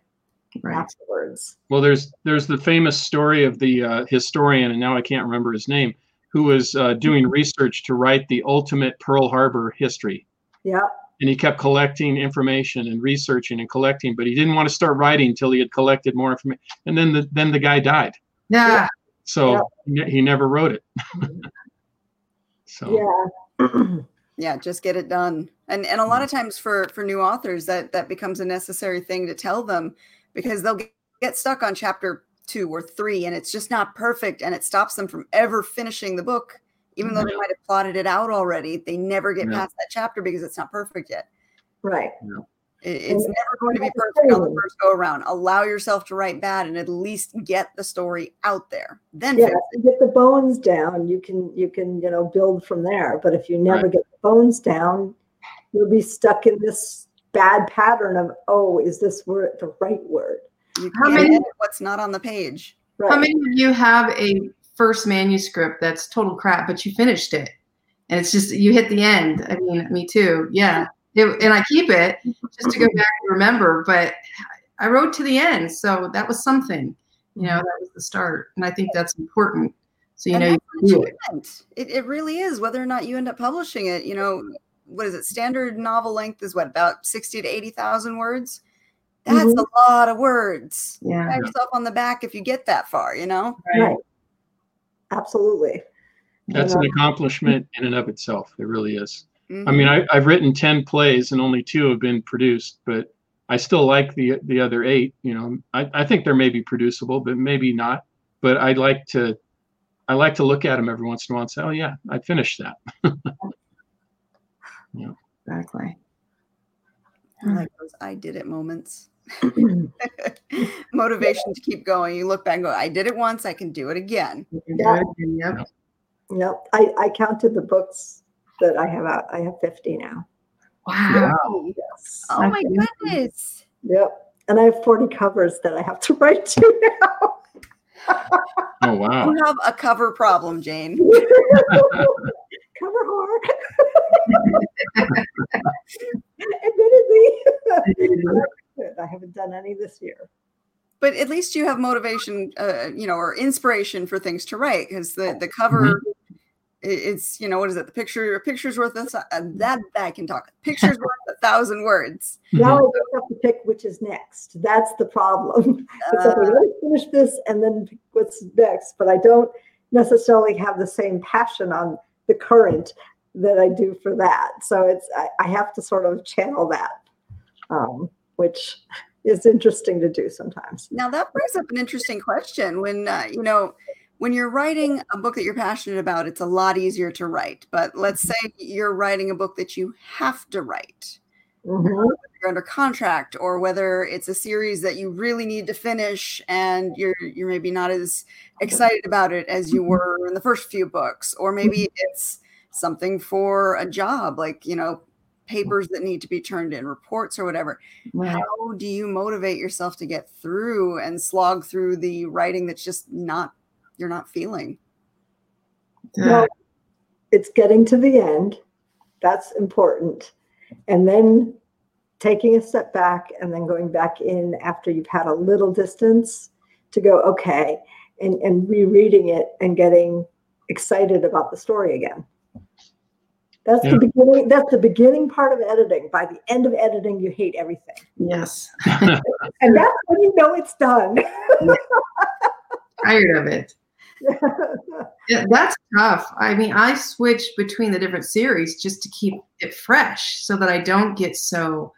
right. afterwards. well there's there's the famous story of the uh, historian and now i can't remember his name who was uh, doing research to write the ultimate pearl harbor history Yeah, and he kept collecting information and researching and collecting but he didn't want to start writing until he had collected more information and then the then the guy died Yeah. so he he never wrote it so yeah, Yeah, just get it done. And and a lot of mm-hmm. times for for new authors that that becomes a necessary thing to tell them because they'll get, get stuck on chapter 2 or 3 and it's just not perfect and it stops them from ever finishing the book even though they mm-hmm. might have plotted it out already. They never get Yeah. past that chapter because it's not perfect yet. right. It- it's And- never going to be perfect on the first go around. Allow yourself to write bad and at least get the story out there. Then yeah fix if you get the bones down you can you can you know build from there but if you never Right. get the bones down you'll be stuck in this bad pattern of oh is this word the right word. You How many- what's not on the page. right How many of you have a first manuscript that's total crap, but you finished it? And it's just, you hit the end. I mean, me too. Yeah. It, and I keep it just to go back and remember, but I wrote to the end. So that was something, you know, that was the start. And I think that's important. So, you And know, you that's can an do it. It, it really is, whether or not you end up publishing it. You know, what is it? Standard novel length is what, about 60 to 80,000 words? That's Mhm. a lot of words. Yeah. Pat yourself on the back if you get that far, you know? right absolutely that's You an accomplishment in and of itself it really is I Mhm. mean, I, I've written ten plays and only two have been produced, but I still like the the other eight. You know, I, I think they're maybe producible, but maybe not. But I'd like to, I like to look at them every once in a while and say, oh yeah, I finished that. yeah. Exactly. I like those I did it moments. Motivation to keep going. You look back and go, I did it once, I can do it again. You can Yeah. it. And Yep. yep I, I counted the books that i have out i have 50 now Wow. yes Oh my goodness. yep and i have 40 covers that i have to write to now Oh wow. You have a cover problem, Jane. cover hard admittedly i haven't done any this year but at least you have motivation uh, you know or inspiration for things to write because the the cover i- it's you know what is it the picture a picture's worth a uh, that i can talk pictures worth a thousand words now Mhm. I just have to pick which is next. That's the problem. It's like I Uh, want to finish this and then pick what's next, but I don't necessarily have the same passion on the current that I do for that. So it's I, I have to sort of channel that, um, which is interesting to do sometimes. now that brings up an interesting question when uh, you know when you're writing a book that you're passionate about it's a lot easier to write but let's mm-hmm. say you're writing a book that you have to write Mhm. you're under contract or whether it's a series that you really need to finish and you're you're maybe not as excited about it as you mm-hmm. were in the first few books or maybe mm-hmm. it's something for a job like you know papers that need to be turned in, reports or whatever. Right. How do you motivate yourself to get through and slog through the writing that's just not you're not feeling? Well, it's getting to the end. That's important. And then taking a step back and then going back in after you've had a little distance to go, okay, and, and rereading it and getting excited about the story again. That's Yeah. the beginning. That's the beginning part of editing. By the end of editing, you hate everything. yes. And that's when you know it's done. Tired of it. Yeah, that's tough. I mean, I switch between the different series just to keep it fresh so that I don't get so,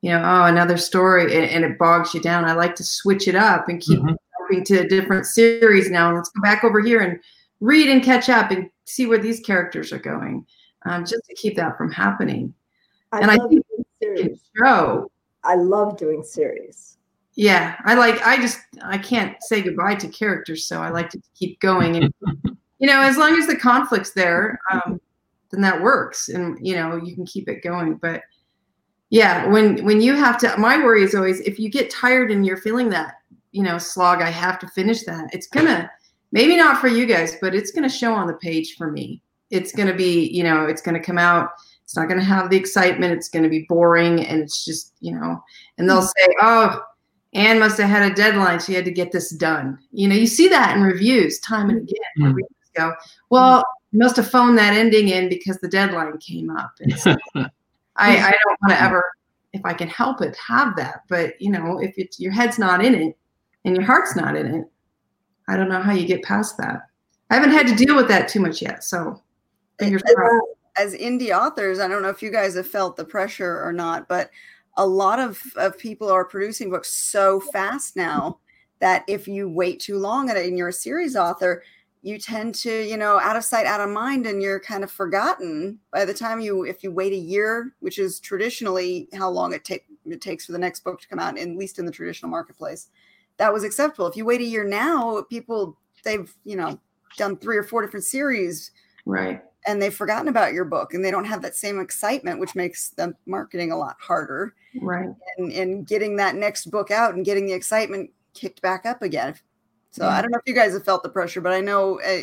you know, oh, another story and, and it bogs you down. I like to switch it up and keep Mhm. jumping to a different series now. Let's go back over here and read and catch up and see where these characters are going, um, just to keep that from happening. I And I love think doing It series. show. I love doing series. Yeah, I like. I just I can't say goodbye to characters, so I like to keep going. And you know, as long as the conflict's there, um, then that works, and you know, you can keep it going. But yeah, when when you have to, my worry is always if you get tired and you're feeling that, you know, slog. I have to finish that. It's gonna maybe not for you guys, but it's gonna show on the page for me. It's gonna be, you know, it's gonna come out. It's not gonna have the excitement. It's gonna be boring, and it's just, you know, and they'll say, oh. Ann must have had a deadline. She had to get this done. You know, you see that in reviews time and again. where Mm. readers go, well, you must have phoned that ending in because the deadline came up. And so I, I don't want to ever, if I can help it, have that. But you know, if it's your head's not in it and your heart's not in it, I don't know how you get past that. I haven't had to deal with that too much yet. So fingers crossed. as indie authors, I don't know if you guys have felt the pressure or not, but a lot of, of people are producing books so fast now that if you wait too long and you're a series author, you tend to, you know, out of sight, out of mind, and you're kind of forgotten by the time you, if you wait a year, which is traditionally how long it, take, it takes for the next book to come out, at least in the traditional marketplace, that was acceptable. If you wait a year now, people, they've, you know, done three or four different series Right. And they've forgotten about your book and they don't have that same excitement which makes the marketing a lot harder Right. and, and getting that next book out and getting the excitement kicked back up again so i don't know if you guys have felt the pressure but i know uh,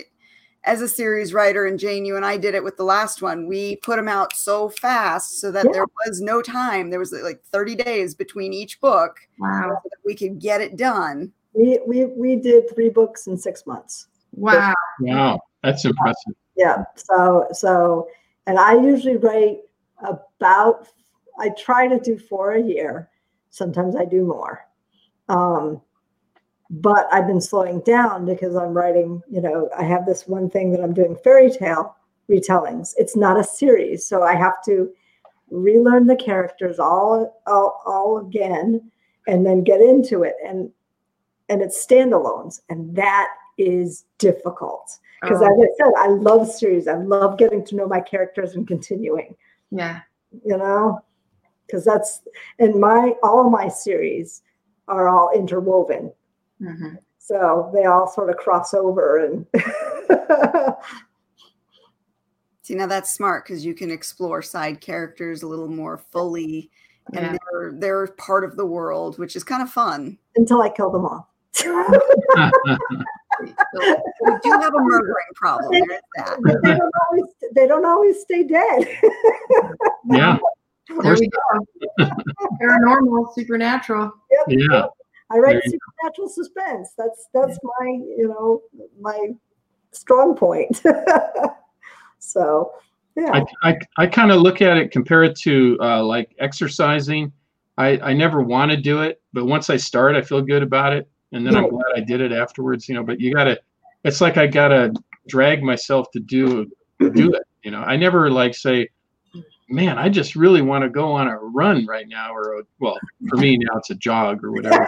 as a series writer and jane you and i did it with the last one we put them out so fast so that Yeah. there was no time there was like 30 days between each book Wow. so that we could get it done We we we did three books in six months. Wow. Wow, that's impressive. Yeah. So so and I usually write about I try to do four a year. Sometimes I do more. Um but I've been slowing down because I'm writing, you know, I have this one thing that I'm doing fairy tale retellings. It's not a series, so I have to relearn the characters all all, all again and then get into it and and it's standalones and that is difficult because Oh, as I said, I love series. I love getting to know my characters and continuing, yeah. you know, because that's in my all my series are all interwoven. hmm So they all sort of cross over and see now that's smart because you can explore side characters a little more fully and Yeah. they're they're part of the world which is kind of fun until I kill them all. we do have a murdering problem. There is that. They don't always they don't always stay dead. yeah, There we go. Paranormal, supernatural. yeah. I write There you supernatural suspense. That's that's my you know my strong point. so yeah, I, I, I kind of look at it, compare it to uh, like exercising. I, I never want to do it, but once I start, I feel good about it. And then I'm glad I did it afterwards, you know, but you gotta, it's like I gotta drag myself to do, do it. You know, I never like say, man, I just really want to go on a run right now. Or, a, well, for me now it's a jog or whatever.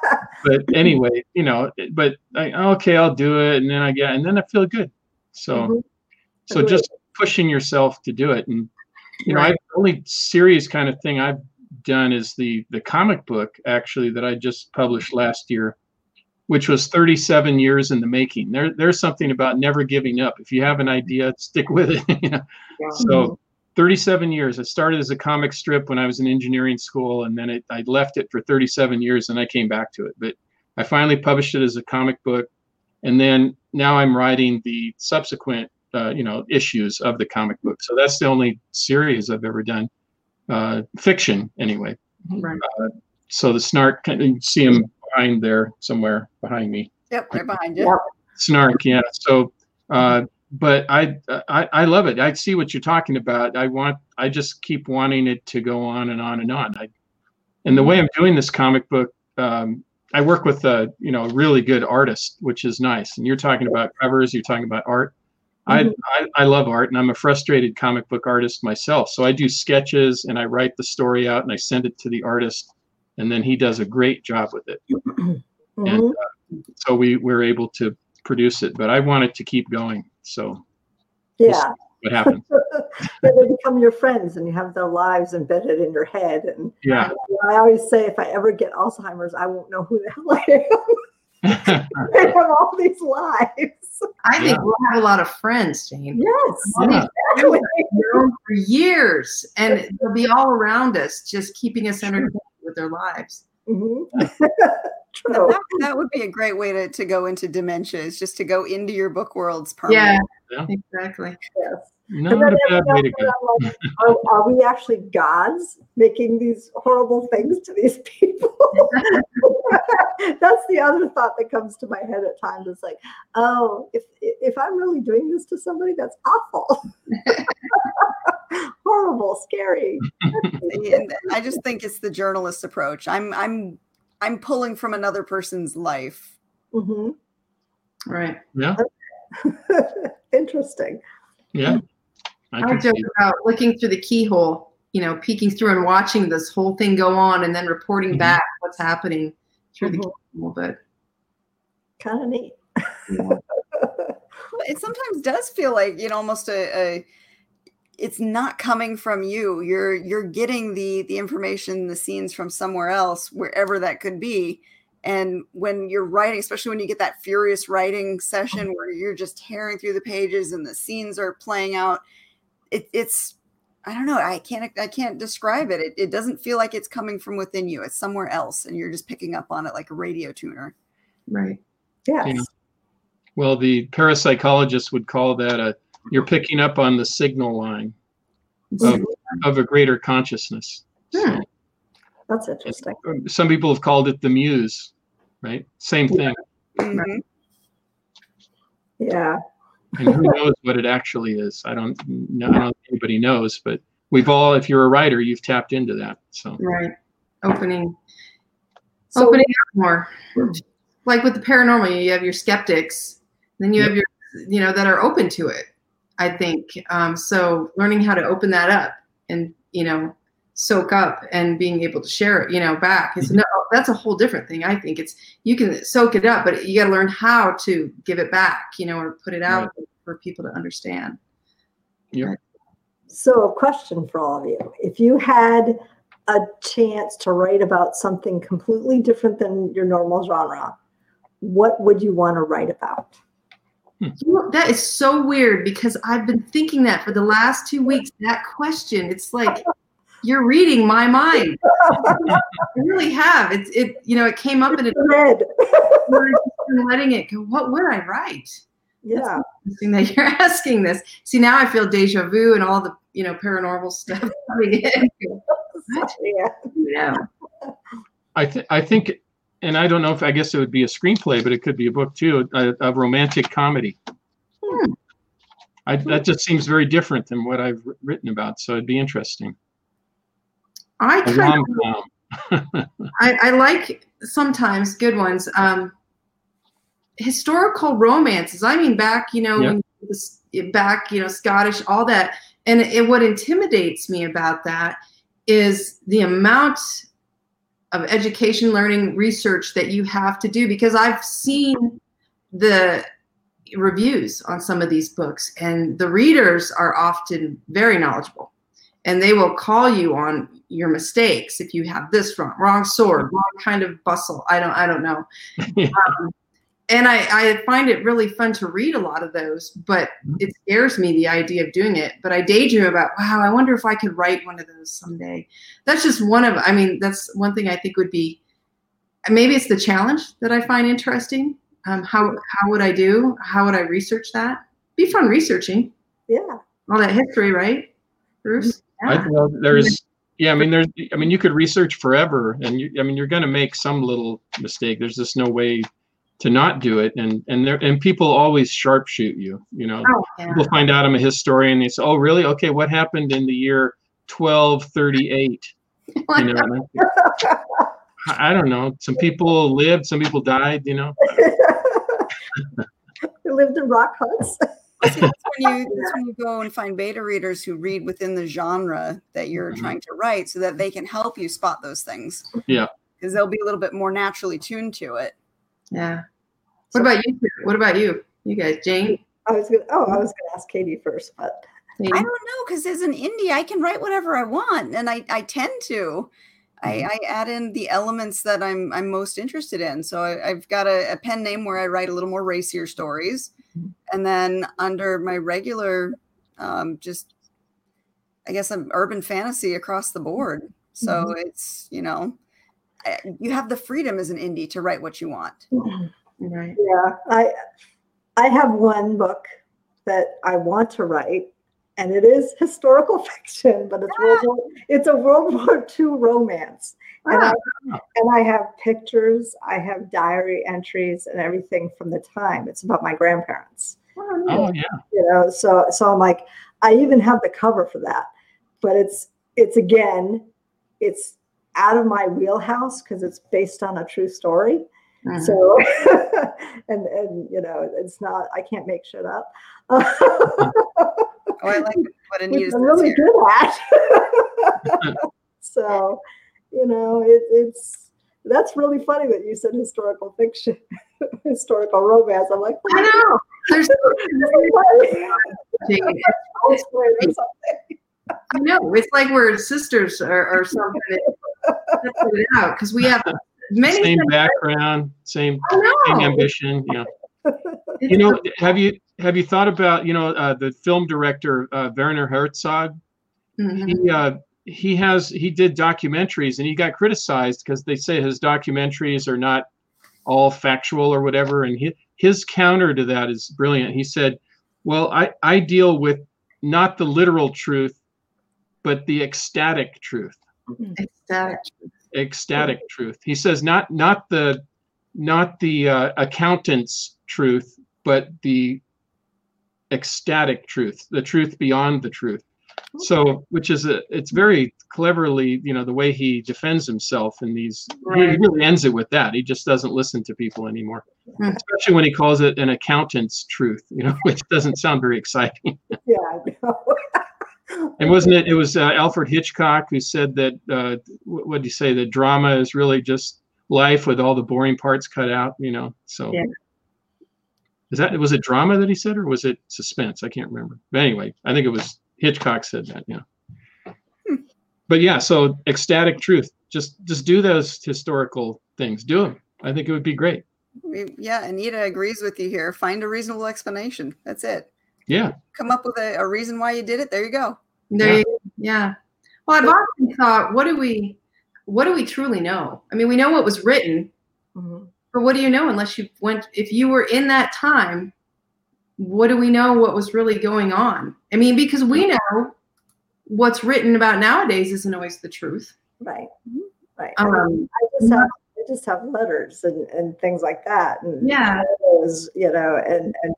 but anyway, you know, but I, okay, I'll do it. And then I get, and then I feel good. So, Mhm. so just pushing yourself to do it and you know Right. I, the only serious kind of thing i've done is the the comic book actually that i just published last year which was 37 years in the making there there's something about never giving up if you have an idea stick with it you know? Yeah. so 37 years. I started as a comic strip when I was in engineering school, and then it, I left it for 37 years, and I came back to it. But I finally published it as a comic book, and then now I'm writing the subsequent, uh, you know, issues of the comic book. So that's the only series I've ever done, uh, fiction anyway. Right. Uh, so the snark, you see him behind there somewhere behind me. Yep, right behind you. Snark, yeah. So, uh, but I, I, I love it. I see what you're talking about. I want, I just keep wanting it to go on and on and on. I, and the way I'm doing this comic book, um, I work with a, you know, a really good artist, which is nice. And you're talking about covers, you're talking about art. I, I, I love art and I'm a frustrated comic book artist myself. So I do sketches and I write the story out and I send it to the artist and then he does a great job with it. And Mhm. uh, so we were able to produce it, but I want it to keep going. So Yeah. what happened? Then they become your friends and you have their lives embedded in your head. And Yeah. you know, I always say if I ever get Alzheimer's, I won't know who the hell I am. I have all these lives. I think Yeah. we'll have a lot of friends, Jane. Yes, Yeah. exactly. for years, and they'll be all around us, just keeping us entertained with their lives. Mhm. True. that, that would be a great way to, to go into dementia is just to go into your book worlds Yeah. Yeah. exactly. Yes. Not And then a bad way to go. Like, are, are we actually gods making these horrible things to these people? That's the other thought that comes to my head at times. It's like, oh, if if I'm really doing this to somebody, that's awful, horrible, scary. And I just think it's the journalist approach. I'm I'm I'm pulling from another person's life. hmm Right. Yeah. Interesting. Yeah. I I can joke about looking through the keyhole, you know, peeking through and watching this whole thing go on, and then reporting Mhm. back what's happening through the Mhm. keyhole. But Kind of neat. yeah. It sometimes does feel like you know almost a, a it's not coming from you. You're you're getting the the information, the scenes from somewhere else, wherever that could be. And when you're writing, especially when you get that furious writing session where you're just tearing through the pages and the scenes are playing out, it, it's I don't know. I can't I can't describe it. it. It doesn't feel like it's coming from within you. It's somewhere else, and you're just picking up on it like a radio tuner. right. Yes. Yeah. Well, the parapsychologists would call that a you're picking up on the signal line of, of a greater consciousness. Hmm. That's interesting. Um, Some people have called it the muse, right? Same thing. Mhm. Yeah. And who knows what it actually is? I don't know. I don't think anybody knows, but we've all, if you're a writer, you've tapped into that. So Right. Opening So opening up more. Like with the paranormal, you have your skeptics, then you have your, you know, that are open to it. I think um, so. Learning how to open that up and you know soak up and being able to share it, you know, back is mm-hmm. no. That's a whole different thing. I think it's you can soak it up, but you got to learn how to give it back, you know, or put it out for people to understand. Yeah. So, a question for all of you. If you had a chance to write about something completely different than your normal genre, what would you want to write about? Hmm. You know, that is so weird because I've been thinking that for the last two weeks. That question, it's like you're reading my mind. I really have. It's it. You know, it came up and it Red. I'm letting it go. What would I write? Yeah. Interesting that you're asking this. See, now I feel deja vu and all the you know paranormal stuff coming in. Yeah. Yeah. I, th- I think, and I don't know if I guess it would be a screenplay, but it could be a book too, a, a romantic comedy. Hmm. I, that just seems very different than what I've written about. So it'd be interesting. I kind of. I, I like sometimes good ones. Um, historical romances. I mean, back you know, when this, back you know, Scottish, all that. And it, what intimidates me about that is the amount of education, learning, research that you have to do. Because I've seen the reviews on some of these books, and the readers are often very knowledgeable, and they will call you on your mistakes if you have this wrong, wrong sword, wrong kind of bustle. I don't, I don't know. Um, and I, I find it really fun to read a lot of those, but it scares me the idea of doing it. But I daydream about, wow, I wonder if I could write one of those someday. That's just one of, I mean, that's one thing I think would be, maybe it's the challenge that I find interesting. Um, how how would I do? How would I research that? Be fun researching Yeah. all that history, right, Bruce? I, well, there's, yeah, I mean, there's, I mean, you could research forever, and you, I mean, you're going to make some little mistake. There's just no way to not do it, and and there and people always sharpshoot you. You know, Oh, yeah. people find out I'm a historian. They say, "Oh, really? Okay, what happened in the year 1238?" You know, I don't know. Some people lived, some people died. You know, we lived in rock huts. See, that's when you that's when you go and find beta readers who read within the genre that you're Mhm. trying to write so that they can help you spot those things. Yeah. Because they'll be a little bit more naturally tuned to it. Yeah. What about you? What about you? You guys, Jane? I was gonna. Oh, I was gonna ask Katie first, but I don't know because as an indie, I can write whatever I want, and I, I tend to. I, I add in the elements that I'm I'm most interested in. So I, I've got a, a pen name where I write a little more racier stories, and then under my regular, um, just I guess I'm urban fantasy across the board. So mm-hmm. it's you know, I- you have the freedom as an indie to write what you want. Mm-hmm. Right. yeah, I I have one book that I want to write, and it is historical fiction, but it's ah! World War, it's a World War II romance. And I, Ah, and I have pictures, I have diary entries, and everything from the time. It's about my grandparents. oh, oh yeah, you know so so i'm like i even have the cover for that but it's it's again it's out of my wheelhouse because it's based on a true story Mhm. so and and you know it's not i can't make shit up Oh, I like what Anita which says i'm really here. good at so you know it, it's that's really funny that you said historical fiction historical romance i'm like I know. There's Jane, or something. I know. It's like we're sisters or, or something. Out because we have many. same things- background, same same ambition. Yeah. You know, have you have you thought about you know uh, the film director uh, Werner Herzog? Mhm. He uh, he has he did documentaries and he got criticized because they say his documentaries are not all factual or whatever. And he, his counter to that is brilliant. He said, "Well, I I deal with not the literal truth, but the ecstatic truth." Ecstatic. ecstatic truth. He says not not the not the uh, accountant's truth, but the ecstatic truth, the truth beyond the truth. So, which is a, it's very cleverly, you know, the way he defends himself in these. right. He really ends it with that. He just doesn't listen to people anymore, Hmm. especially when he calls it an accountant's truth, you know, which doesn't sound very exciting. yeah I know. And wasn't it? It was uh, Alfred Hitchcock who said that. Uh, what did you say? That drama is really just life with all the boring parts cut out. You know. So. Yeah. Is that was it drama that he said, or was it suspense? I can't remember. But anyway, I think it was Hitchcock said that. Yeah. But yeah, so ecstatic truth. Just just do those historical things. Do them. I think it would be great. Yeah, Anita agrees with you here. Find a reasonable explanation. That's it. Yeah. Come up with a, a reason why you did it. There you go. There Yeah. you. Yeah. Well, I've often thought, what do we, what do we truly know? I mean, we know what was written, Mhm. but what do you know unless you went? If you were in that time, what do we know? What was really going on? I mean, because we know what's written about nowadays isn't always the truth. right right I mean, Um, I just have I just have letters and, and things like that. And Yeah. photos, you know, and and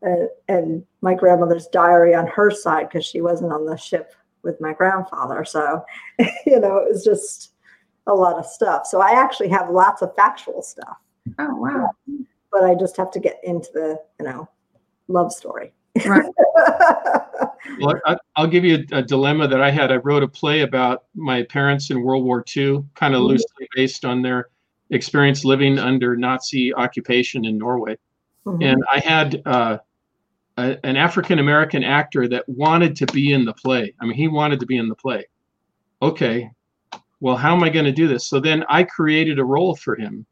and, and my grandmother's diary on her side because she wasn't on the ship with my grandfather. So, you know, it was just a lot of stuff. So I actually have lots of factual stuff, oh wow. But I just have to get into the, you know, love story. Right. Well, I, I'll give you a, a dilemma that I had. I wrote a play about my parents in World War II, kind of Mhm. loosely based on their experience living under Nazi occupation in Norway. Mhm. And I had uh, a, an African American actor that wanted to be in the play. I mean, he wanted to be in the play. Okay, well, how am I going to do this? So then I created a role for him.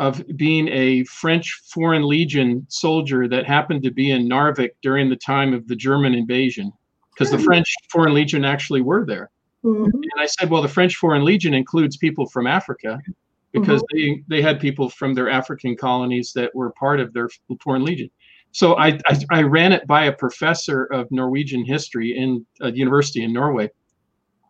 Of being a French Foreign Legion soldier that happened to be in Narvik during the time of the German invasion, because the hmm. French Foreign Legion actually were there. Mhm. And I said, well, the French Foreign Legion includes people from Africa because mm-hmm. they, they had people from their African colonies that were part of their Foreign Legion. So I, I, I ran it by a professor of Norwegian history in a university in Norway.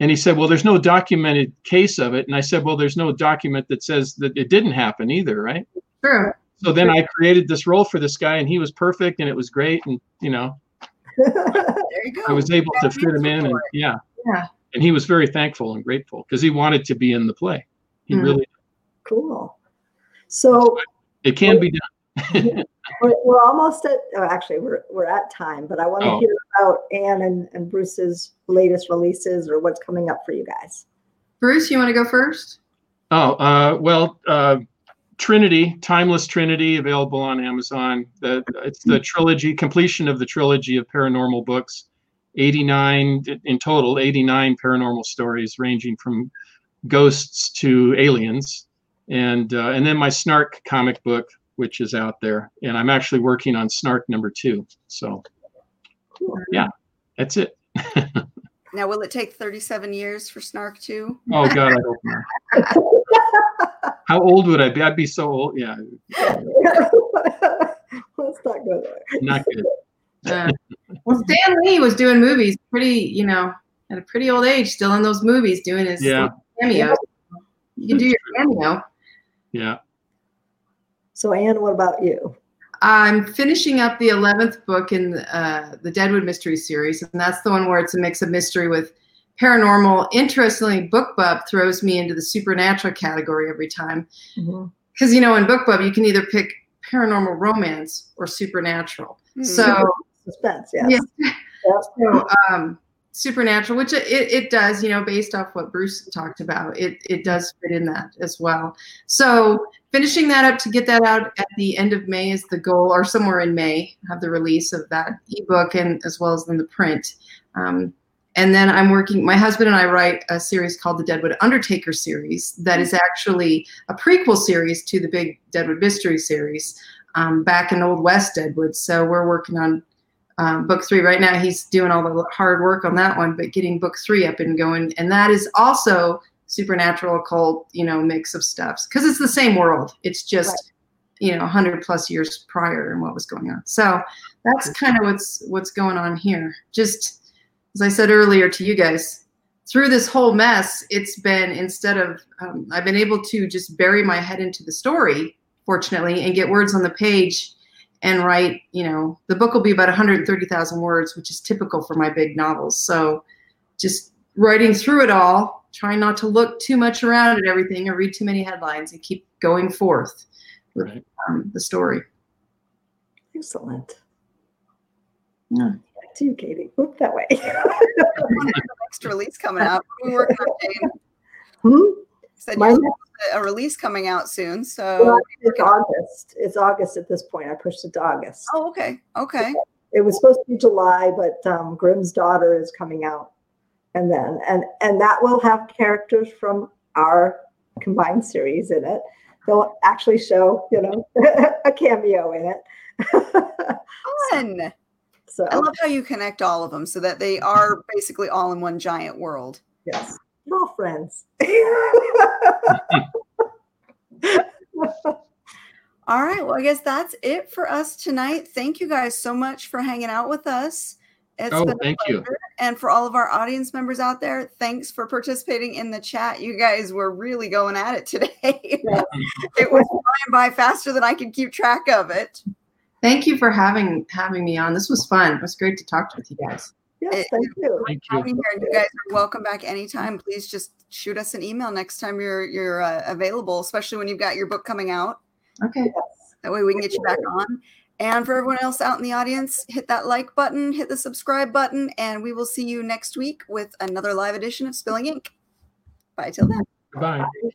And he said, well, there's no documented case of it. And I said, well, there's no document that says that it didn't happen either, right? True. So then I created this role for this guy and he was perfect and it was great. And, you know, There you go. I was able to fit him in and yeah. Yeah. And he was very thankful and grateful because he wanted to be in the play. He Mhm. really, cool. So it can be done. We're, we're almost at, oh, actually, we're, we're at time, but I want to Oh. hear about Ann and, and Bruce's latest releases or what's coming up for you guys. Bruce, you want to go first? Oh, uh, well, uh, Trinity, Timeless Trinity, available on Amazon. The, it's the trilogy, completion of the trilogy of paranormal books. 89 in total, 89 paranormal stories ranging from ghosts to aliens. And, uh, and then my Snark comic book, which is out there. And I'm actually working on Snark number two. So Cool. that's it. Now, will it take 37 years for Snark 2? Oh, God, I hope not. How old would I be? I'd be so old. Yeah, Let's not go there. not good. Uh, well, Stan Lee was doing movies pretty, you know, at a pretty old age, still in those movies, doing his Yeah. little cameos. You can do your cameo. Yeah. So, Ann, what about you? I'm finishing up the 11th book in uh, the Deadwood Mystery series, and that's the one where it's a mix of mystery with paranormal. Interestingly, BookBub throws me into the supernatural category every time. Because, you know, in BookBub, you can either pick paranormal romance or supernatural. Hmm. So, Suspense, yes. Yeah. Yep. so um, supernatural, which it, it does, you know, based off what Bruce talked about, it, it does fit in that as well. So finishing that up to get that out at the end of May is the goal, or somewhere in May, have the release of that ebook and as well as in the print. Um, and then I'm working, my husband and I write a series called the Deadwood Undertaker series that is actually a prequel series to the big Deadwood Mystery series um, back in Old West Deadwood. So we're working on um, book three right now. He's doing all the hard work on that one, but getting book three up and going. And that is also supernatural occult, you know, mix of stuffs because it's the same world. It's just, Right. you know, 100 plus years prior and what was going on. So that's kind of what's what's going on here. Just as I said earlier to you guys, through this whole mess, it's been instead of um, I've been able to just bury my head into the story, fortunately, and get words on the page and write. You know, the book will be about 130,000 words, which is typical for my big novels. So, just writing through it all, trying not to look too much around at everything or read too many headlines, and keep going forth with Right. um, the story. Excellent. Yeah. To you, Katie. Move that way. Next release coming out. We working on Jane. hmm? Said My you next, have a release coming out soon. So, well, it's August. It's August at this point. I pushed it to August. oh, okay. Okay. It was supposed to be July, but um, Grimm's daughter is coming out, and then and and that will have characters from our combined series in it. They'll actually show, you know, a cameo in it. Fun. so I love how you connect all of them so that they are basically all in one giant world. yes, we're friends. All right. Well, I guess that's it for us tonight. Thank you guys so much for hanging out with us. It's Oh, been a thank you. And for all of our audience members out there, thanks for participating in the chat. You guys were really going at it today. It was flying by faster than I could keep track of it. Thank you for having having me on. This was fun. It was great to talk with you guys. Yes, thank you. Thank you. Having here, you guys are welcome back anytime. Please just shoot us an email next time you're you're uh, available, especially when you've got your book coming out. Okay. That way we can get you back on. And for everyone else out in the audience, hit that like button, hit the subscribe button, and we will see you next week with another live edition of Spilling Ink. Bye till then. Goodbye. Bye.